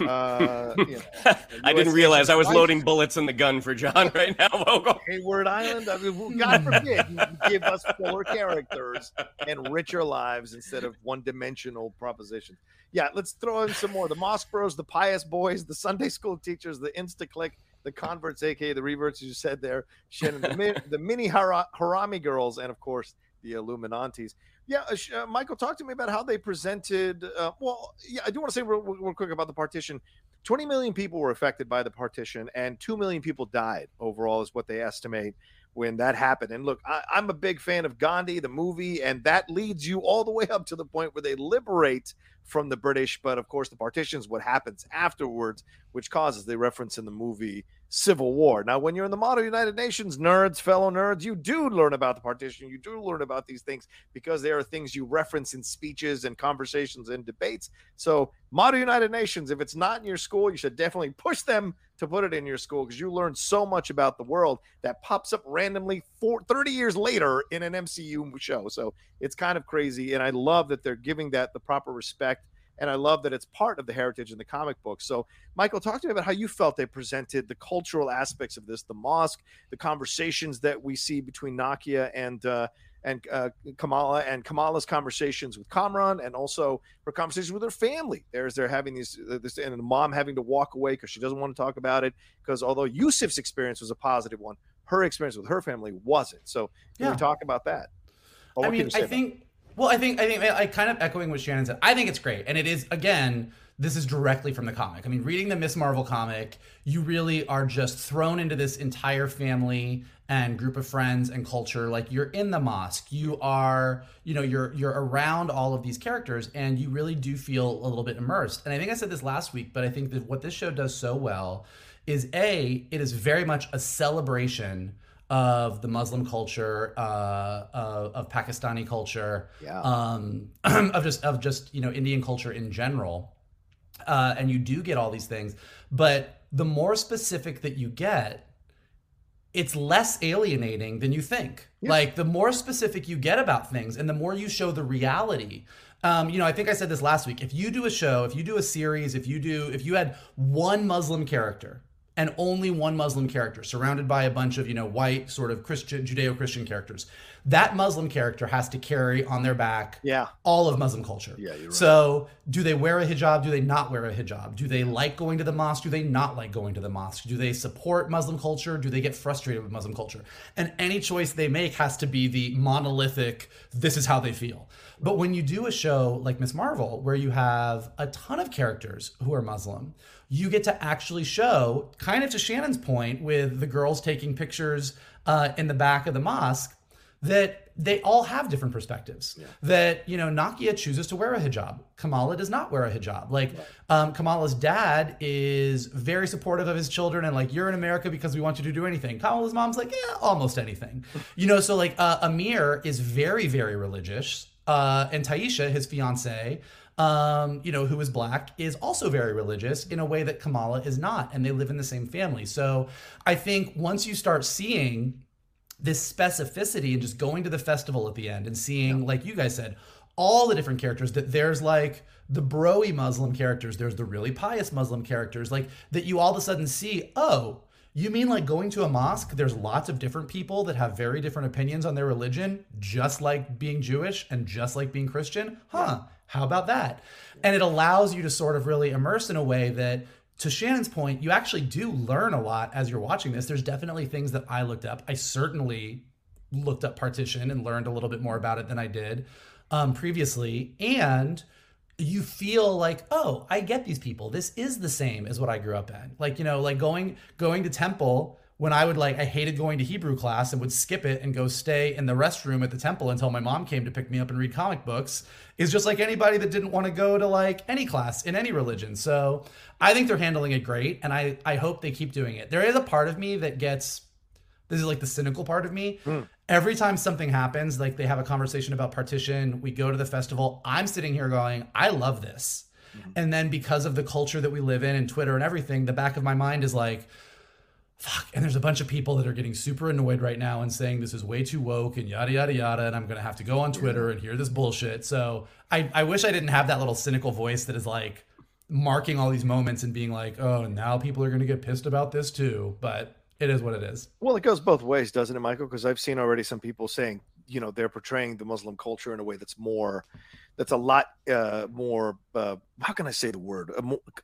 Uh, (laughs) you know, I didn't realize I was loading bullets in the gun for John (laughs) right now. Vogel. Hayward Island. I mean, well, God forbid you give us fuller characters and richer lives instead of one-dimensional propositions. Yeah, let's throw in some more. The Mosque Bros, the Pious Boys, the Sunday School teachers, the Insta Click, the Converts, aka the Reverts, you said there, Shannon, the, the Mini Hara- Harami Girls, and of course the Illuminaunties. Yeah, uh, uh, Michael, talk to me about how they presented. Uh, well, yeah, I do want to say real, real quick about the partition. 20 million people were affected by the partition, and 2 million people died overall, is what they estimate when that happened. And look, I, I'm a big fan of Gandhi, the movie, and that leads you all the way up to the point where they liberate from the British. But of course, the partition is what happens afterwards, which causes they reference in the movie Civil War. Now, when you're in the model United Nations, nerds, fellow nerds, you do learn about the partition. You do learn about these things because there are things you reference in speeches and conversations and debates. So, model United Nations, if it's not in your school, you should definitely push them to put it in your school because you learn so much about the world that pops up randomly for 30 years later in an MCU show. So it's kind of crazy. And I love that they're giving that the proper respect and I love that it's part of the heritage in the comic book. So, Michael, talk to me about how you felt they presented the cultural aspects of this, the mosque, the conversations that we see between Nakia and uh, and uh, Kamala and Kamala's conversations with Kamran and also her conversations with her family. There's they're having these uh, this and the mom having to walk away because she doesn't want to talk about it because although Yusuf's experience was a positive one, her experience with her family wasn't. So can Yeah. we talk about that? I mean, I think. Well, I think I think I kind of echoing what Shannon said. I think it's great, and it is again. This is directly from the comic. I mean, reading the Miss Marvel comic, you really are just thrown into this entire family and group of friends and culture. Like you're in the mosque, you are, you know, you're you're around all of these characters, and you really do feel a little bit immersed. And I think I said this last week, but I think that what this show does so well is a it is very much a celebration of the Muslim culture, uh, of, of Pakistani culture, Yeah. um, (clears throat) of just of just you know Indian culture in general, uh, and you do get all these things. But the more specific that you get, it's less alienating than you think. Like the more specific you get about things, and the more you show the reality. Um, you know, I think I said this last week. If you do a show, if you do a series, if you do, if you had one Muslim character and only one Muslim character surrounded by a bunch of, you know, white sort of Christian, Judeo Christian characters, that Muslim character has to carry on their back Yeah. all of Muslim culture. Yeah, right. So, do they wear a hijab? Do they not wear a hijab? Do they like going to the mosque? Do they not like going to the mosque? Do they support Muslim culture? Do they get frustrated with Muslim culture? And any choice they make has to be the monolithic, this is how they feel. But when you do a show like Miss Marvel, where you have a ton of characters who are Muslim, you get to actually show, kind of to Shannon's point, with the girls taking pictures uh, in the back of the mosque, that they all have different perspectives. That you know, Nakia chooses to wear a hijab. Kamala does not wear a hijab. Like um, Kamala's dad is very supportive of his children and like you're in America because we want you to do anything. Kamala's mom's like yeah, almost anything. You know, so like uh, Amir is very very religious, uh, and Tyesha, his fiance. Um, you know, who is black, is also very religious in a way that Kamala is not, and they live in the same family. So I think once you start seeing this specificity and just going to the festival at the end and seeing, like you guys said, all the different characters that there's like the broy Muslim characters, there's the really pious Muslim characters, like that you all of a sudden see, oh, you mean like going to a mosque? There's lots of different people that have very different opinions on their religion, just like being Jewish and just like being Christian? Huh, how about that? And it allows you to sort of really immerse in a way that to Shannon's point, you actually do learn a lot as you're watching this. There's definitely things that I looked up. I certainly looked up partition and learned a little bit more about it than I did um, previously. And you feel like, oh, I get these people. This is the same as what I grew up in. Like, you know, like going going to temple when I would like I hated going to Hebrew class and would skip it and go stay in the restroom at the temple until my mom came to pick me up and read comic books is just like anybody that didn't want to go to like any class in any religion. So I think they're handling it great and I I hope they keep doing it. There is a part of me that gets this is like the cynical part of me. Hmm. Every time something happens, like they have a conversation about partition, we go to the festival, I'm sitting here going, I love this. Hmm. And then because of the culture that we live in and Twitter and everything, the back of my mind is like, fuck. And there's a bunch of people that are getting super annoyed right now and saying this is way too woke and yada, yada, yada. And I'm going to have to go on Twitter and hear this bullshit. So I, I wish I didn't have that little cynical voice that is like marking all these moments and being like, oh, now people are going to get pissed about this too. But it is what it is. Well, it goes both ways, doesn't it, Michael? Because I've seen already some people saying, you know, they're portraying the Muslim culture in a way that's more, that's a lot uh, more. Uh, how can I say the word?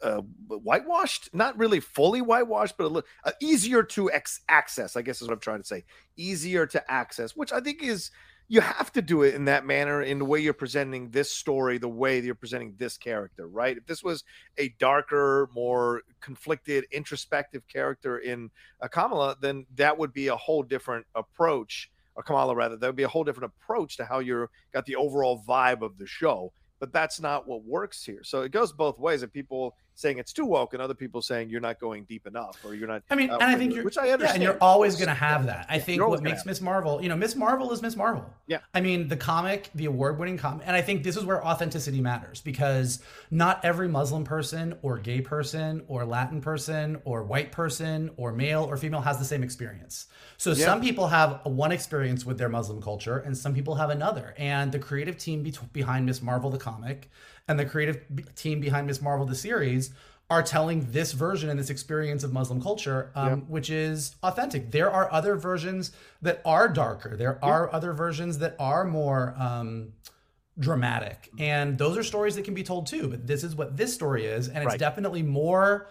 Uh, whitewashed? Not really fully whitewashed, but a little uh, easier to ex- access. I guess is what I'm trying to say. Easier to access, which I think is you have to do it in that manner in the way you're presenting this story, the way you're presenting this character, right? If this was a darker, more conflicted, introspective character in uh, Kamala, then that would be a whole different approach, or Kamala rather, that would be a whole different approach to how you're got the overall vibe of the show. But that's not what works here. So it goes both ways. If people saying it's too woke, and other people saying you're not going deep enough or you're not. I mean, uh, and I think you're, which I understand yeah, and you're always going to have that. I think what makes Miss Marvel, you know, Miss Marvel is Miss Marvel. Yeah. I mean, the comic, the award-winning comic, and I think this is where authenticity matters because not every Muslim person or gay person or Latin person or white person or male or female has the same experience. So Yeah. some people have one experience with their Muslim culture, and some people have another. And the creative team be- behind Miss Marvel the comic and the creative team behind Miss Marvel the series are telling this version and this experience of Muslim culture, um, which is authentic. There are other versions that are darker. There are other versions that are more um, dramatic, and those are stories that can be told too. But this is what this story is, and it's Right. definitely more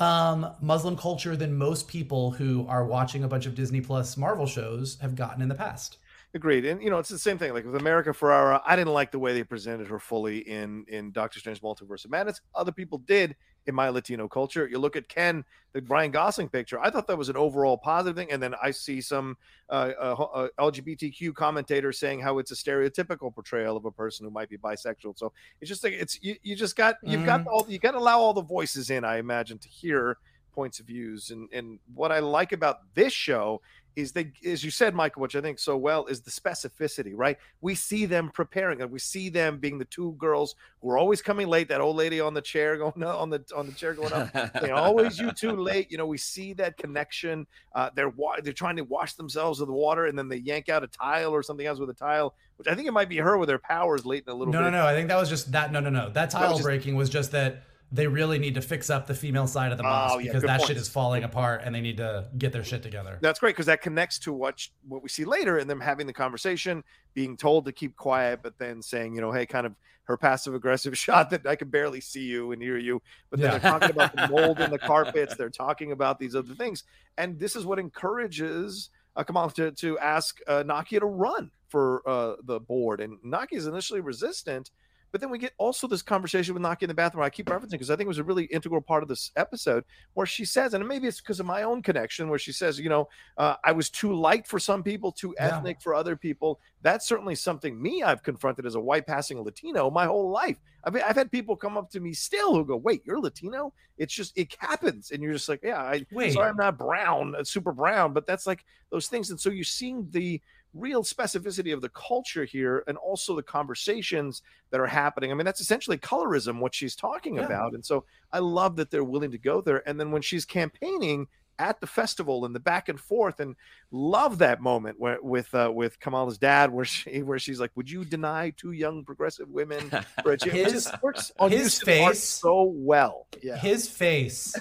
um, Muslim culture than most people who are watching a bunch of Disney Plus Marvel shows have gotten in the past. Agreed, and you know it's the same thing. Like with America Ferrera, I didn't like the way they presented her fully in in Doctor Strange: Multiverse of Madness. Other people did in my Latino culture. You look at Ken, the Brian Gosling picture. I thought that was an overall positive thing, and then I see some uh, uh, uh, LGBTQ commentators saying how it's a stereotypical portrayal of a person who might be bisexual. So it's just like it's you, you just got you've got all you got to allow all the voices in. I imagine to hear points of views, and and what I like about this show is they as you said michael which i think so well is the specificity right we see them preparing and we see them being the two girls who are always coming late that old lady on the chair (laughs) going up, on the on the chair going up they always you two (laughs) late you know we see that connection uh they're wa- they're trying to wash themselves with the water and then they yank out a tile or something else with a tile which i think it might be her with her powers late in a little No, bit no, no. I think that was just that. No, no, no. That tile was just- breaking was just that they really need to fix up the female side of the mosque Oh, yeah, because that point. shit is falling apart and they need to get their shit together. That's great because that connects to what sh- what we see later, in them having the conversation, being told to keep quiet, but then saying, you know, hey, kind of her passive aggressive (laughs) shot that I can barely see you and hear you, but then Yeah. they're talking about the mold in the (laughs) carpets, they're talking about these other things, and this is what encourages uh, Kamal to to ask uh, Nakia to run for uh, the board, and Nakia is initially resistant. But then we get also this conversation with Nakia in the bathroom. I keep referencing because I think it was a really integral part of this episode where she says, and maybe it's because of my own connection, where she says, you know, uh, I was too light for some people, too Yeah. ethnic for other people. That's certainly something me I've confronted as a white passing Latino my whole life. I've, I've had people come up to me still who go, "Wait, you're Latino?" It's just it happens, and you're just like, "Yeah, I Wait. sorry, I'm not brown, uh, super brown," but that's like those things. And so you're seeing the real specificity of the culture here, and also the conversations that are happening. I mean, that's essentially colorism, what she's talking Yeah. about. And so I love that they're willing to go there. And then when she's campaigning at the festival and the back and forth, and love that moment where with uh, with Kamala's dad, where she where she's like, "Would you deny two young progressive women for a (laughs) chance?" It His- just works on his face- so well. Yeah, His face,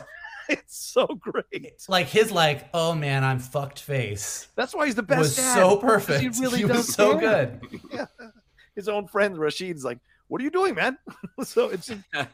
(laughs) it's so great. like his like, oh man, I'm fucked face, That's why he's the best. was dad, so 'cause perfect. He really (laughs) was does so care. good. (laughs) yeah. His own friend Rashid's like, "What are you doing, man?" so it's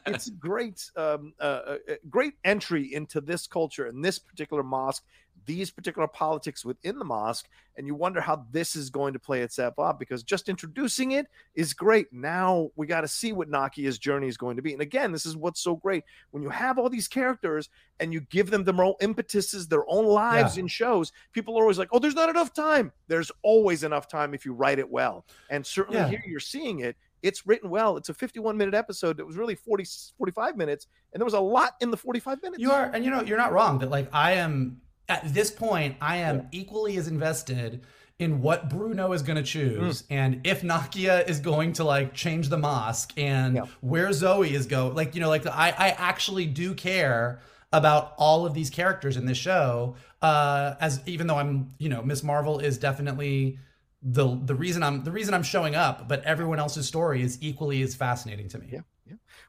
it's great um, uh, uh, great entry into this culture and this particular mosque, these particular politics within the mosque, and you wonder how this is going to play itself out because just introducing it is great. Now we got to see what Nakia's journey is going to be, and again, this is what's so great when you have all these characters and you give them their own impetuses, their own lives in shows. People are always like, "Oh, there's not enough time." There's always enough time if you write it well, and certainly Yeah. here you're seeing it it's written well. It's a 51 minute episode that was really 40, 45 minutes, and there was a lot in the 45 minutes. You are, and you know, you're not wrong. That like I am at this point, I am equally as invested in what Bruno is going to choose, and if Nakia is going to like change the mosque, and Yeah. where Zoe is go. Like you know, like I, I actually do care about all of these characters in this show. Uh, as even though I'm, you know, Miss Marvel is definitely the the reason I'm the reason I'm showing up, but everyone else's story is equally as fascinating to me. Yeah.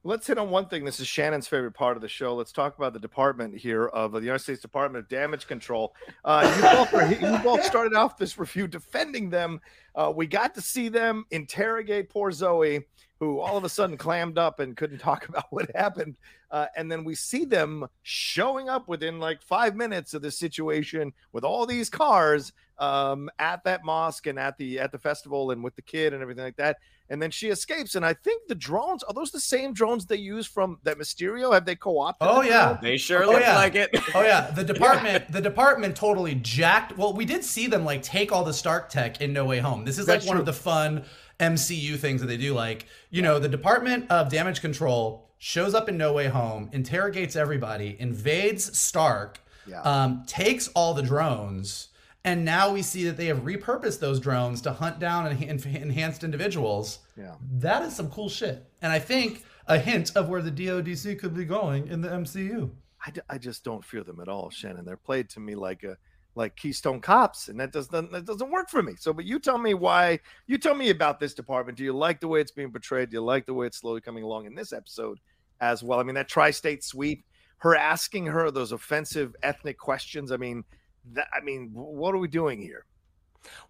Let's hit on one thing. This is Shannon's favorite part of the show. Let's talk about the department here of the United States Department of Damage Control. Uh, you, both are, you both started off this review defending them. Uh, we got to see them interrogate poor Zoe, who all of a sudden clammed up and couldn't (laughs) talk about what happened. Uh, and then we see them showing up within like five minutes of this situation with all these cars um, at that mosque and at the at the festival and with the kid and everything like that and then she escapes. And I think the drones are those the same drones they use from that Mysterio? Have they co-opted? Oh yeah, drones? They sure Oh, look yeah. like it. (laughs) Oh yeah, the department, the department totally jacked. Well, we did see them like take all the Stark tech in No Way Home. This is like That's one true. of the fun MCU things that they do. Like, you know, the Department of Damage Control shows up in No Way Home, interrogates everybody, invades Stark, Yeah. um, takes all the drones, and now we see that they have repurposed those drones to hunt down en- en- enhanced individuals. Yeah. That is some cool shit. And I think a hint of where the DODC could be going in the MCU. I, d- I just don't fear them at all, Shannon. They're played to me like a like Keystone Cops, and that doesn't that doesn't work for me. So, but you tell me why. You tell me about this department. Do you like the way it's being portrayed? Do you like the way it's slowly coming along in this episode as well? I mean, that tri-state sweep, her asking her those offensive ethnic questions. I mean, that I mean, what are we doing here?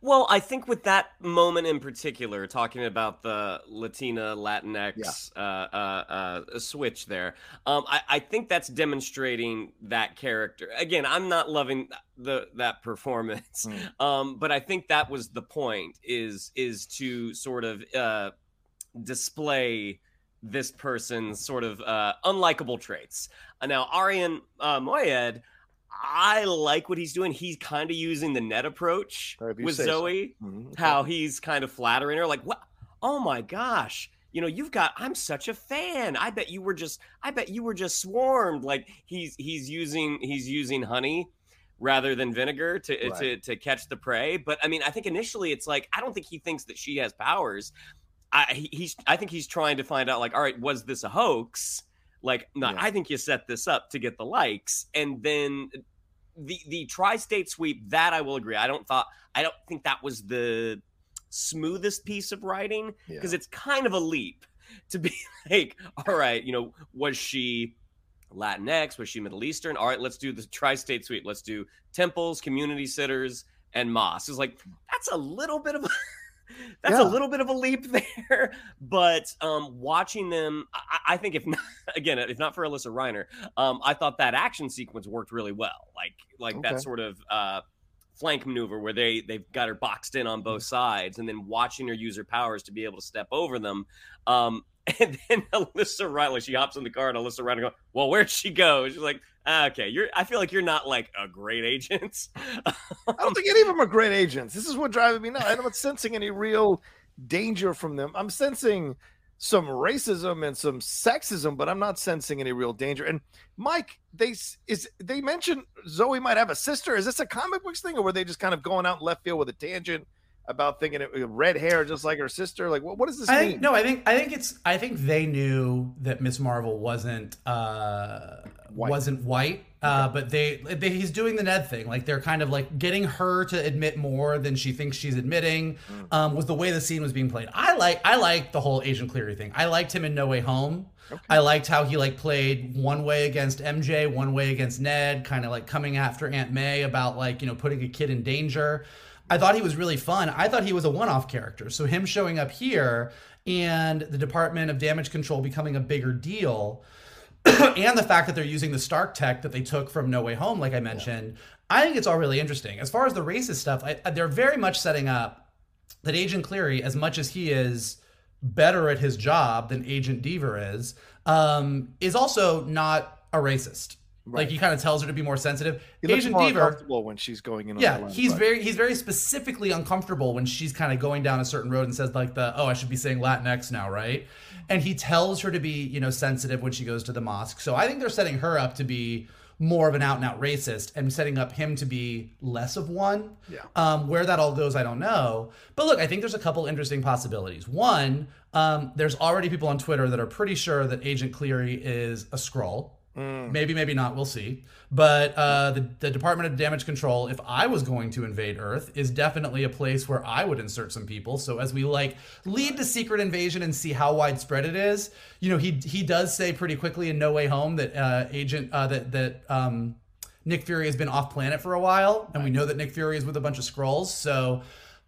Well, I think with that moment in particular, talking about the Latina Latinx uh, uh, uh, switch there, um, I, I think that's demonstrating that character. Again, I'm not loving the that performance, (laughs) um, but I think that was the point is is to sort of uh, display this person's sort of uh, unlikable traits. Now, Arian uh, Moayed, I like what he's doing. He's kind of using the net approach with say so. Zoe Mhm. how he's kind of flattering her like what oh my gosh you know you've got i'm such a fan i bet you were just i bet you were just swarmed like he's he's using he's using honey rather than vinegar to Right. to to catch the prey but i mean i think initially it's like i don't think he thinks that she has powers i he- he's i think he's trying to find out like all right was this a hoax like no Yeah. i think you set this up to get the likes and then the the tri-state sweep that i will agree. I don't thought i don't think that was the smoothest piece of writing Yeah. because it's kind of a leap to be (laughs) like all right you know was she latinx? Was she middle eastern? All right let's do the tri-state sweep. Let's do temples community sitters and mosques. It's like that's a little bit of a (laughs) that's Yeah. a little bit of a leap (laughs) there but um watching them I, I think if not (laughs) again if not for alysia reiner um i thought that action sequence worked really well like like Okay. that sort of uh flank maneuver where they they've got her boxed in on both sides and then watching her use her powers to be able to step over them um and then Alysia Reiner, she hops in the car, and Alysia Reiner goes, "Well, where'd she go?" She's like, Ah, "Okay, you're. I feel like you're not like a great agent." (laughs) I don't think any of them are great agents. This is what driving me nuts. I'm not sensing any real danger from them. I'm sensing some racism and some sexism, but I'm not sensing any real danger. And Mike, they is they mentioned Zoe might have a sister. Is this a comic books thing, or were they just kind of going out left field with a tangent about thinking it red hair just like her sister? Like, what, what does this I mean? think no, I think I think it's I think they knew that Miss Marvel wasn't uh White. wasn't white. Uh, but they, they he's doing the Ned thing. Like they're kind of like getting her to admit more than she thinks she's admitting. Mm. Um, was the way the scene was being played. I like I like the whole Agent Cleary thing. I liked him in No Way Home. I liked how he like played one way against MJ, one way against Ned, kind of like coming after Aunt May about like you know putting a kid in danger. I thought he was really fun. I thought he was a one-off character. So him showing up here and the Department of Damage Control becoming a bigger deal, (clears throat) and the fact that they're using the Stark tech that they took from No Way Home, like I mentioned, I think it's all really interesting. As far as the racist stuff, I, they're very much setting up that Agent Cleary, as much as he is better at his job than Agent Deever is, um, is also not a racist. Like he kind of tells her to be more sensitive. He Agent more Deever, uncomfortable when she's going in. Yeah, line, he's very he's very specifically uncomfortable when she's kind of going down a certain road and says like the oh I should be saying Latinx now right, and he tells her to be you know sensitive when she goes to the mosque. So I think they're setting her up to be more of an out and out racist and setting up him to be less of one. Yeah. Um, where that all goes, I don't know. But look, I think there's a couple interesting possibilities. One, um, there's already people on Twitter that are pretty sure that Agent Cleary is a Skrull. Maybe, maybe not. We'll see. But uh, the, the Department of Damage Control, if I was going to invade Earth, is definitely a place where I would insert some people. So as we like lead to Secret Invasion and see how widespread it is, you know, he he does say pretty quickly in No Way Home that uh, Agent uh, that that um, Nick Fury has been off planet for a while, and we know that Nick Fury is with a bunch of Skrulls. So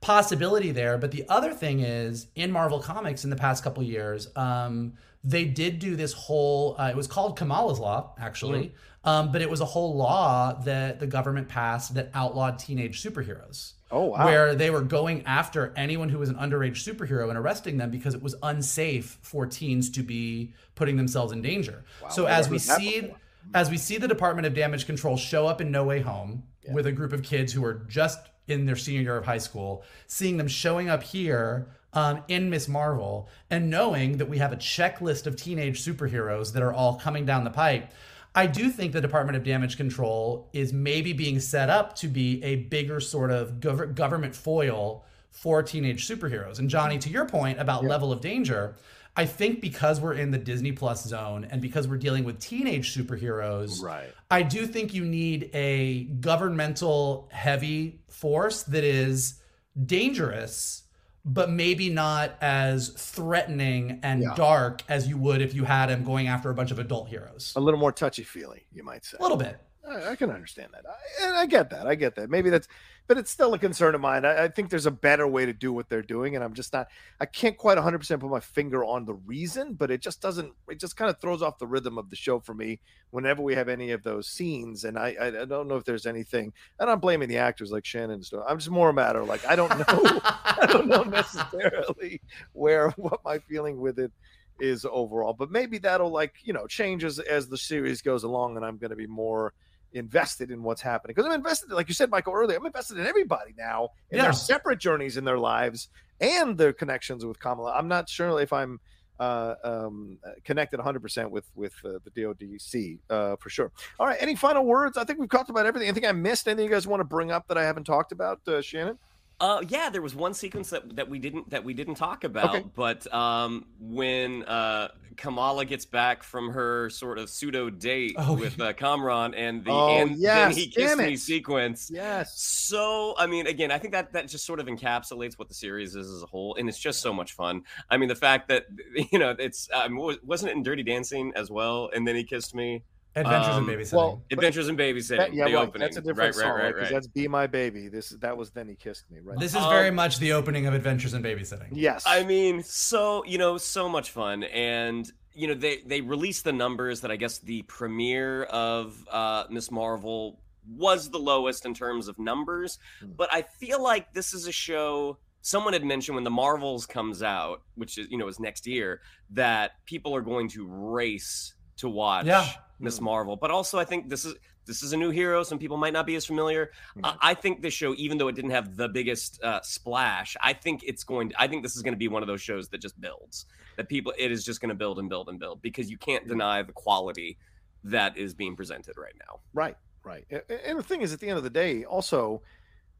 possibility there. But the other thing is in Marvel Comics in the past couple years, um, they did do this whole. Uh, it was called Kamala's Law, actually, um, but it was a whole law that the government passed that outlawed teenage superheroes. Oh, wow. Where they were going after anyone who was an underage superhero and arresting them because it was unsafe for teens to be putting themselves in danger. so never as we see before. as we see the Department of Damage Control show up in No Way Home with a group of kids who are just in their senior year of high school, seeing them showing up here um, in Miss Marvel, and knowing that we have a checklist of teenage superheroes that are all coming down the pipe. I do think the Department of Damage Control is maybe being set up to be a bigger sort of gov- government foil for teenage superheroes. And Johnny, to your point about level of danger, I think because we're in the Disney Plus zone and because we're dealing with teenage superheroes, Right. I do think you need a governmental heavy force that is dangerous, but maybe not as threatening and Yeah. dark as you would if you had him going after a bunch of adult heroes. A little more touchy feely, you might say. A little bit. I, I can understand that. I, and I get that. I get that. Maybe that's, but it's still a concern of mine. I, I think there's a better way to do what they're doing, and I'm just not. I can't quite 100 percent put my finger on the reason, but it just doesn't. It just kind of throws off the rhythm of the show for me whenever we have any of those scenes. And I, I, I don't know if there's anything. And I'm not blaming the actors like Shannon and stuff. I'm just more a matter of like I don't know. (laughs) I don't know (laughs) necessarily where what my feeling with it is overall, but maybe that'll like you know change as as the series goes along, and I'm going to be more invested in what's happening because I'm invested, like you said, Michael earlier. I'm invested in everybody now in Yeah. their separate journeys in their lives and their connections with Kamala. I'm not sure if I'm uh, um, connected 100% with with uh, the DODC uh, for sure. All right, any final words? I think we've talked about everything. Anything I missed? Anything you guys want to bring up that I haven't talked about, uh, Shannon? Uh, yeah, there was one sequence that, that we didn't that we didn't talk about, Okay. but um, when uh, Kamala gets back from her sort of pseudo date Oh, with uh, Kamran and the Oh, and yes, then he kissed me sequence. Yes. So, I mean, again, I think that that just sort of encapsulates what the series is as a whole, and it's just so much fun. I mean, the fact that (laughs) you know it's um, wasn't it in Dirty Dancing as well, and then he kissed me. Adventures Um, in babysitting. well, Adventures in Babysitting. That- yeah, the right. opening. That's a different right, song, right, right, Because right. that's "Be My Baby." This that was then he kissed me, right? this is um, very much the opening of Adventures in Babysitting. yes. I mean, so you know, so much fun, and you know, they they released the numbers that I guess the premiere of uh, Miss Marvel was the lowest in terms of numbers, Hmm. but I feel like this is a show. Someone had mentioned when the Marvels comes out, which is you know is next year, that people are going to race to watch Yeah. Miss Marvel. But also, I think this is this is a new hero. Some people might not be as familiar. I I think this show, even though it didn't have the biggest uh, splash, I think it's going. To, I think this is going to be one of those shows that just builds. That people, it is just going to build and build and build because you can't deny the quality that is being presented right now. Right, right. And the thing is, at the end of the day, also,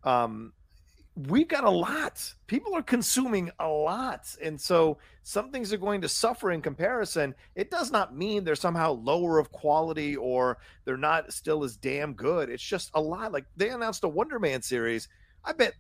um, we've got a lot. People are consuming a lot, and so some things are going to suffer in comparison. It does not mean they're somehow lower of quality or they're not still as damn good. It's just a lot. Like they announced a Wonder Man series. I bet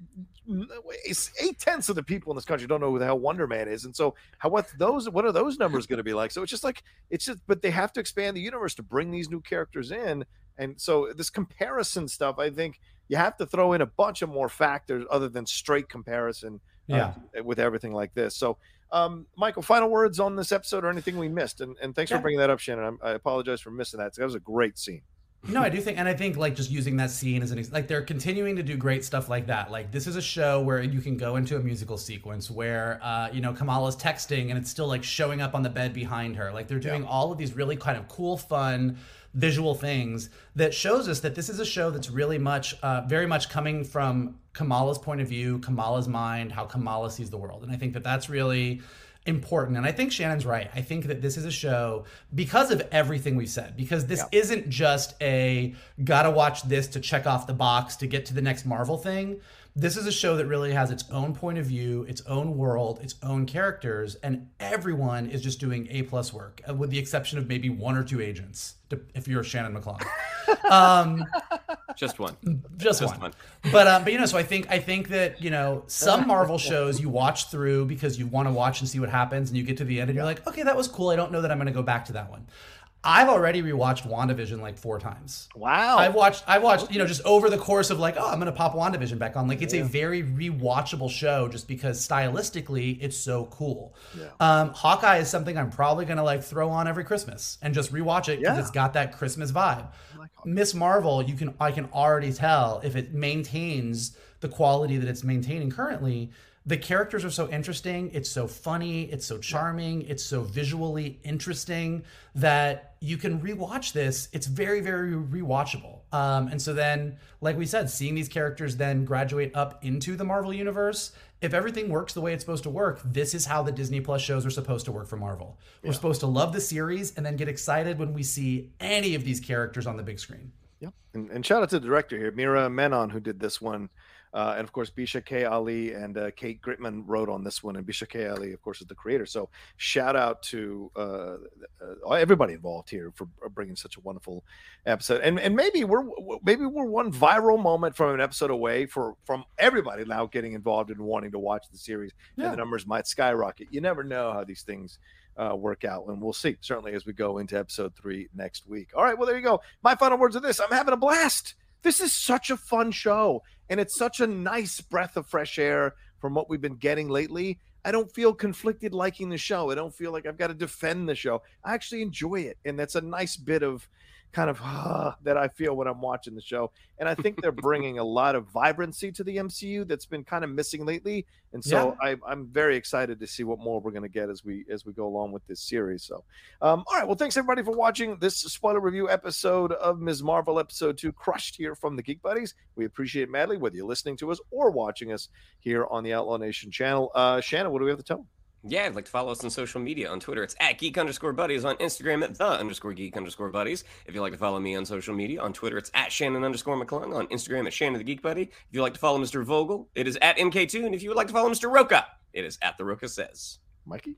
eight tenths of the people in this country don't know who the hell Wonder Man is, and so how what's those? What are those numbers going to be like? So it's just like it's just, but they have to expand the universe to bring these new characters in, and so this comparison stuff, I think you have to throw in a bunch of more factors other than straight comparison uh, with everything like this. So, um, Michael, final words on this episode or anything we missed? And, and thanks Yeah. for bringing that up, Shannon. I'm, I apologize for missing that. That was a great scene. No, I do think, and I think like just using that scene as an like they're continuing to do great stuff like that. Like this is a show where you can go into a musical sequence where uh, you know Kamala's texting and it's still like showing up on the bed behind her. Like they're doing all of these really kind of cool, fun visual things that shows us that this is a show that's really much, uh, very much coming from Kamala's point of view, Kamala's mind, how Kamala sees the world, and I think that that's really important. And I think Shannon's right. I think that this is a show because of everything we've said, because this isn't just a gotta watch this to check off the box to get to the next Marvel thing. This is a show that really has its own point of view, its own world, its own characters, and everyone is just doing A plus work, uh, with the exception of maybe one or two agents, if you're Shannon McClung. (laughs) Um, Just one. just, Just one. one. But um, but you know, so I think I think that you know some (laughs) Marvel shows you watch through because you want to watch and see what happens, and you get to the end and you're like, okay, that was cool. I don't know that I'm going to go back to that one. I've already rewatched WandaVision like four times. Wow. I've watched I've watched, you know, just over the course of like, oh, I'm gonna pop WandaVision back on. Like it's a very rewatchable show just because stylistically it's so cool. Um, Hawkeye is something I'm probably gonna like throw on every Christmas and just rewatch it because Yeah. it's got that Christmas vibe. Miss Marvel, you can I can already tell if it maintains the quality that it's maintaining currently, the characters are so interesting. It's so funny. It's so charming. It's so visually interesting that you can rewatch this. It's very, very rewatchable. Um, and so then, like we said, seeing these characters then graduate up into the Marvel universe. If everything works the way it's supposed to work, this is how the Disney Plus shows are supposed to work for Marvel. We're supposed to love the series and then get excited when we see any of these characters on the big screen. Yep. And, and shout out to the director here, Meera Menon, who did this one. Uh, and of course, Bisha K. Ali and uh, Kate Gritmon wrote on this one, and Bisha K. Ali, of course, is the creator. So shout out to uh, uh, everybody involved here for bringing such a wonderful episode. And and maybe we're maybe we're one viral moment from an episode away for from everybody now getting involved and wanting to watch the series, yeah. and the numbers might skyrocket. You never know how these things uh, work out. And we'll see, certainly, as we go into episode three next week. All right, well, there you go. My final words are this I'm having a blast. This is such a fun show, and it's such a nice breath of fresh air from what we've been getting lately. I don't feel conflicted liking the show. I don't feel like I've got to defend the show. I actually enjoy it, and that's a nice bit of kind of uh, that I feel when I'm watching the show. And I think they're bringing a (laughs) lot of vibrancy to the MCU that's been kind of missing lately. And so yeah. I, am very excited to see what more we're going to get as we as we go along with this series. So, um, all right. Well, thanks everybody for watching this spoiler review episode of Ms. Marvel episode two, crushed here from the Geek Buddies. We appreciate it madly whether you're listening to us or watching us here on the Outlaw Nation channel. Uh, Shannon, what do we have to tell them? Yeah, I'd like to follow us on social media. On Twitter, it's at geek underscore buddies. On Instagram, at the underscore geek underscore buddies. If you'd like to follow me on social media, on Twitter, it's at Shannon underscore McClung. On Instagram, at Shannon the Geek Buddy. If you'd like to follow Mr. Vogel, it is at MK2. And if you would like to follow Mr. Rocha, it is at the Rocha Says. Mikey?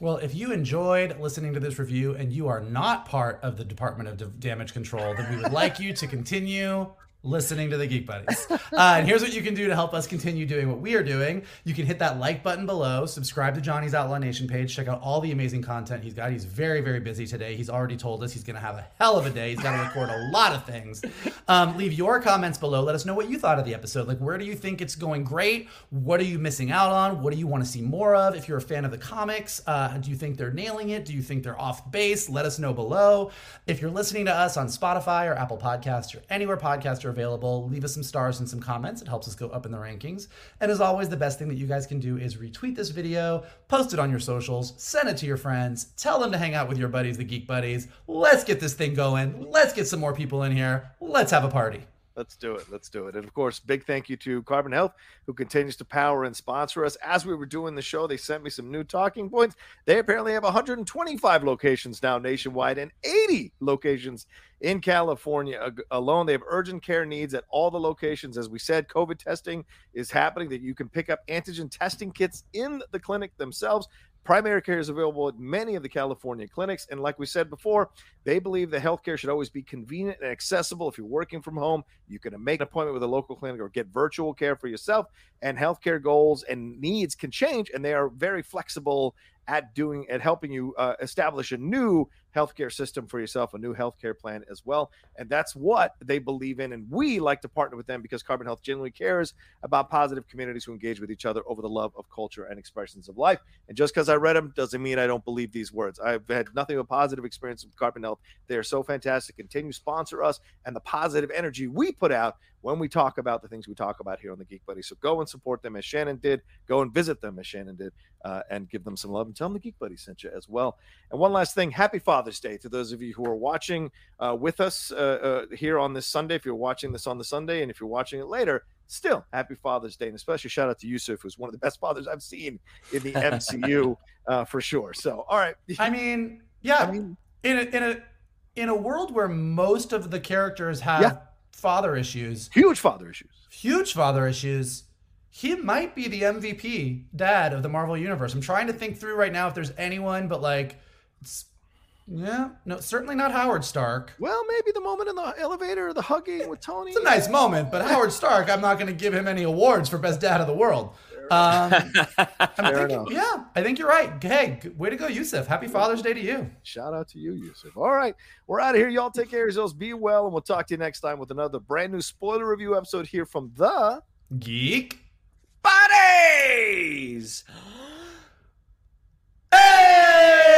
Well, if you enjoyed listening to this review and you are not part of the Department of Damage Control, then we would like you to continue listening to the Geek Buddies. Uh, and here's what you can do to help us continue doing what we are doing. You can hit that like button below, subscribe to Johnny's Outlaw Nation page, check out all the amazing content he's got. He's very, very busy today. He's already told us he's going to have a hell of a day. He's got to record a lot of things. Um, leave your comments below. Let us know what you thought of the episode. Like, where do you think it's going great? What are you missing out on? What do you want to see more of? If you're a fan of the comics, uh, do you think they're nailing it? Do you think they're off base? Let us know below. If you're listening to us on Spotify or Apple Podcasts or anywhere podcasts are available, leave us some stars and some comments. It helps us go up in the rankings. And as always, the best thing that you guys can do is retweet this video, post it on your socials, send it to your friends, tell them to hang out with your buddies, the Geek Buddies. Let's get this thing going. Let's get some more people in here. Let's have a party. Let's do it. Let's do it. And of course, big thank you to Carbon Health, who continues to power and sponsor us. As we were doing the show, they sent me some new talking points. They apparently have 125 locations now nationwide and 80 locations in California alone. They have urgent care needs at all the locations. As we said, COVID testing is happening, that you can pick up antigen testing kits in the clinic themselves. Primary care is available at many of the California clinics. And like we said before, they believe that healthcare should always be convenient and accessible. If you're working from home, you can make an appointment with a local clinic or get virtual care for yourself. And healthcare goals and needs can change, and they are very flexible at doing at helping you uh, establish a new healthcare system for yourself, a new healthcare plan as well. And that's what they believe in. And we like to partner with them because Carbon Health genuinely cares about positive communities who engage with each other over the love of culture and expressions of life. And just because I read them doesn't mean I don't believe these words. I've had nothing but positive experience with Carbon Health. They are so fantastic. Continue sponsor us and the positive energy we put out when we talk about the things we talk about here on the Geek Buddy. So go and support them as Shannon did. Go and visit them as Shannon did, uh, and give them some love tell them the Geek Buddy sent you as well. And one last thing: Happy Father's Day to those of you who are watching uh, with us uh, uh, here on this Sunday. If you're watching this on the Sunday, and if you're watching it later, still happy Father's Day, and especially shout out to Yusuf, who's one of the best fathers I've seen in the MCU (laughs) uh, for sure. So, all right. I mean, yeah, I mean, in a in a in a world where most of the characters have yeah father issues. Huge father issues. Huge father issues. He might be the MVP dad of the Marvel Universe. I'm trying to think through right now if there's anyone, but like, yeah, no, certainly not Howard Stark. Well, maybe the moment in the elevator, the hugging with Tony. It's a nice moment, but Howard Stark, I'm not going to give him any awards for best dad of the world. Um, I'm (laughs) thinking, yeah, I think you're right. Hey, way to go, Yusuf. Happy Father's Day to you. Shout out to you, Yusuf. All right, we're out of here. Y'all take care of yourselves. Be well, and we'll talk to you next time with another brand new spoiler review episode here from the Geek Buddies. (gasps)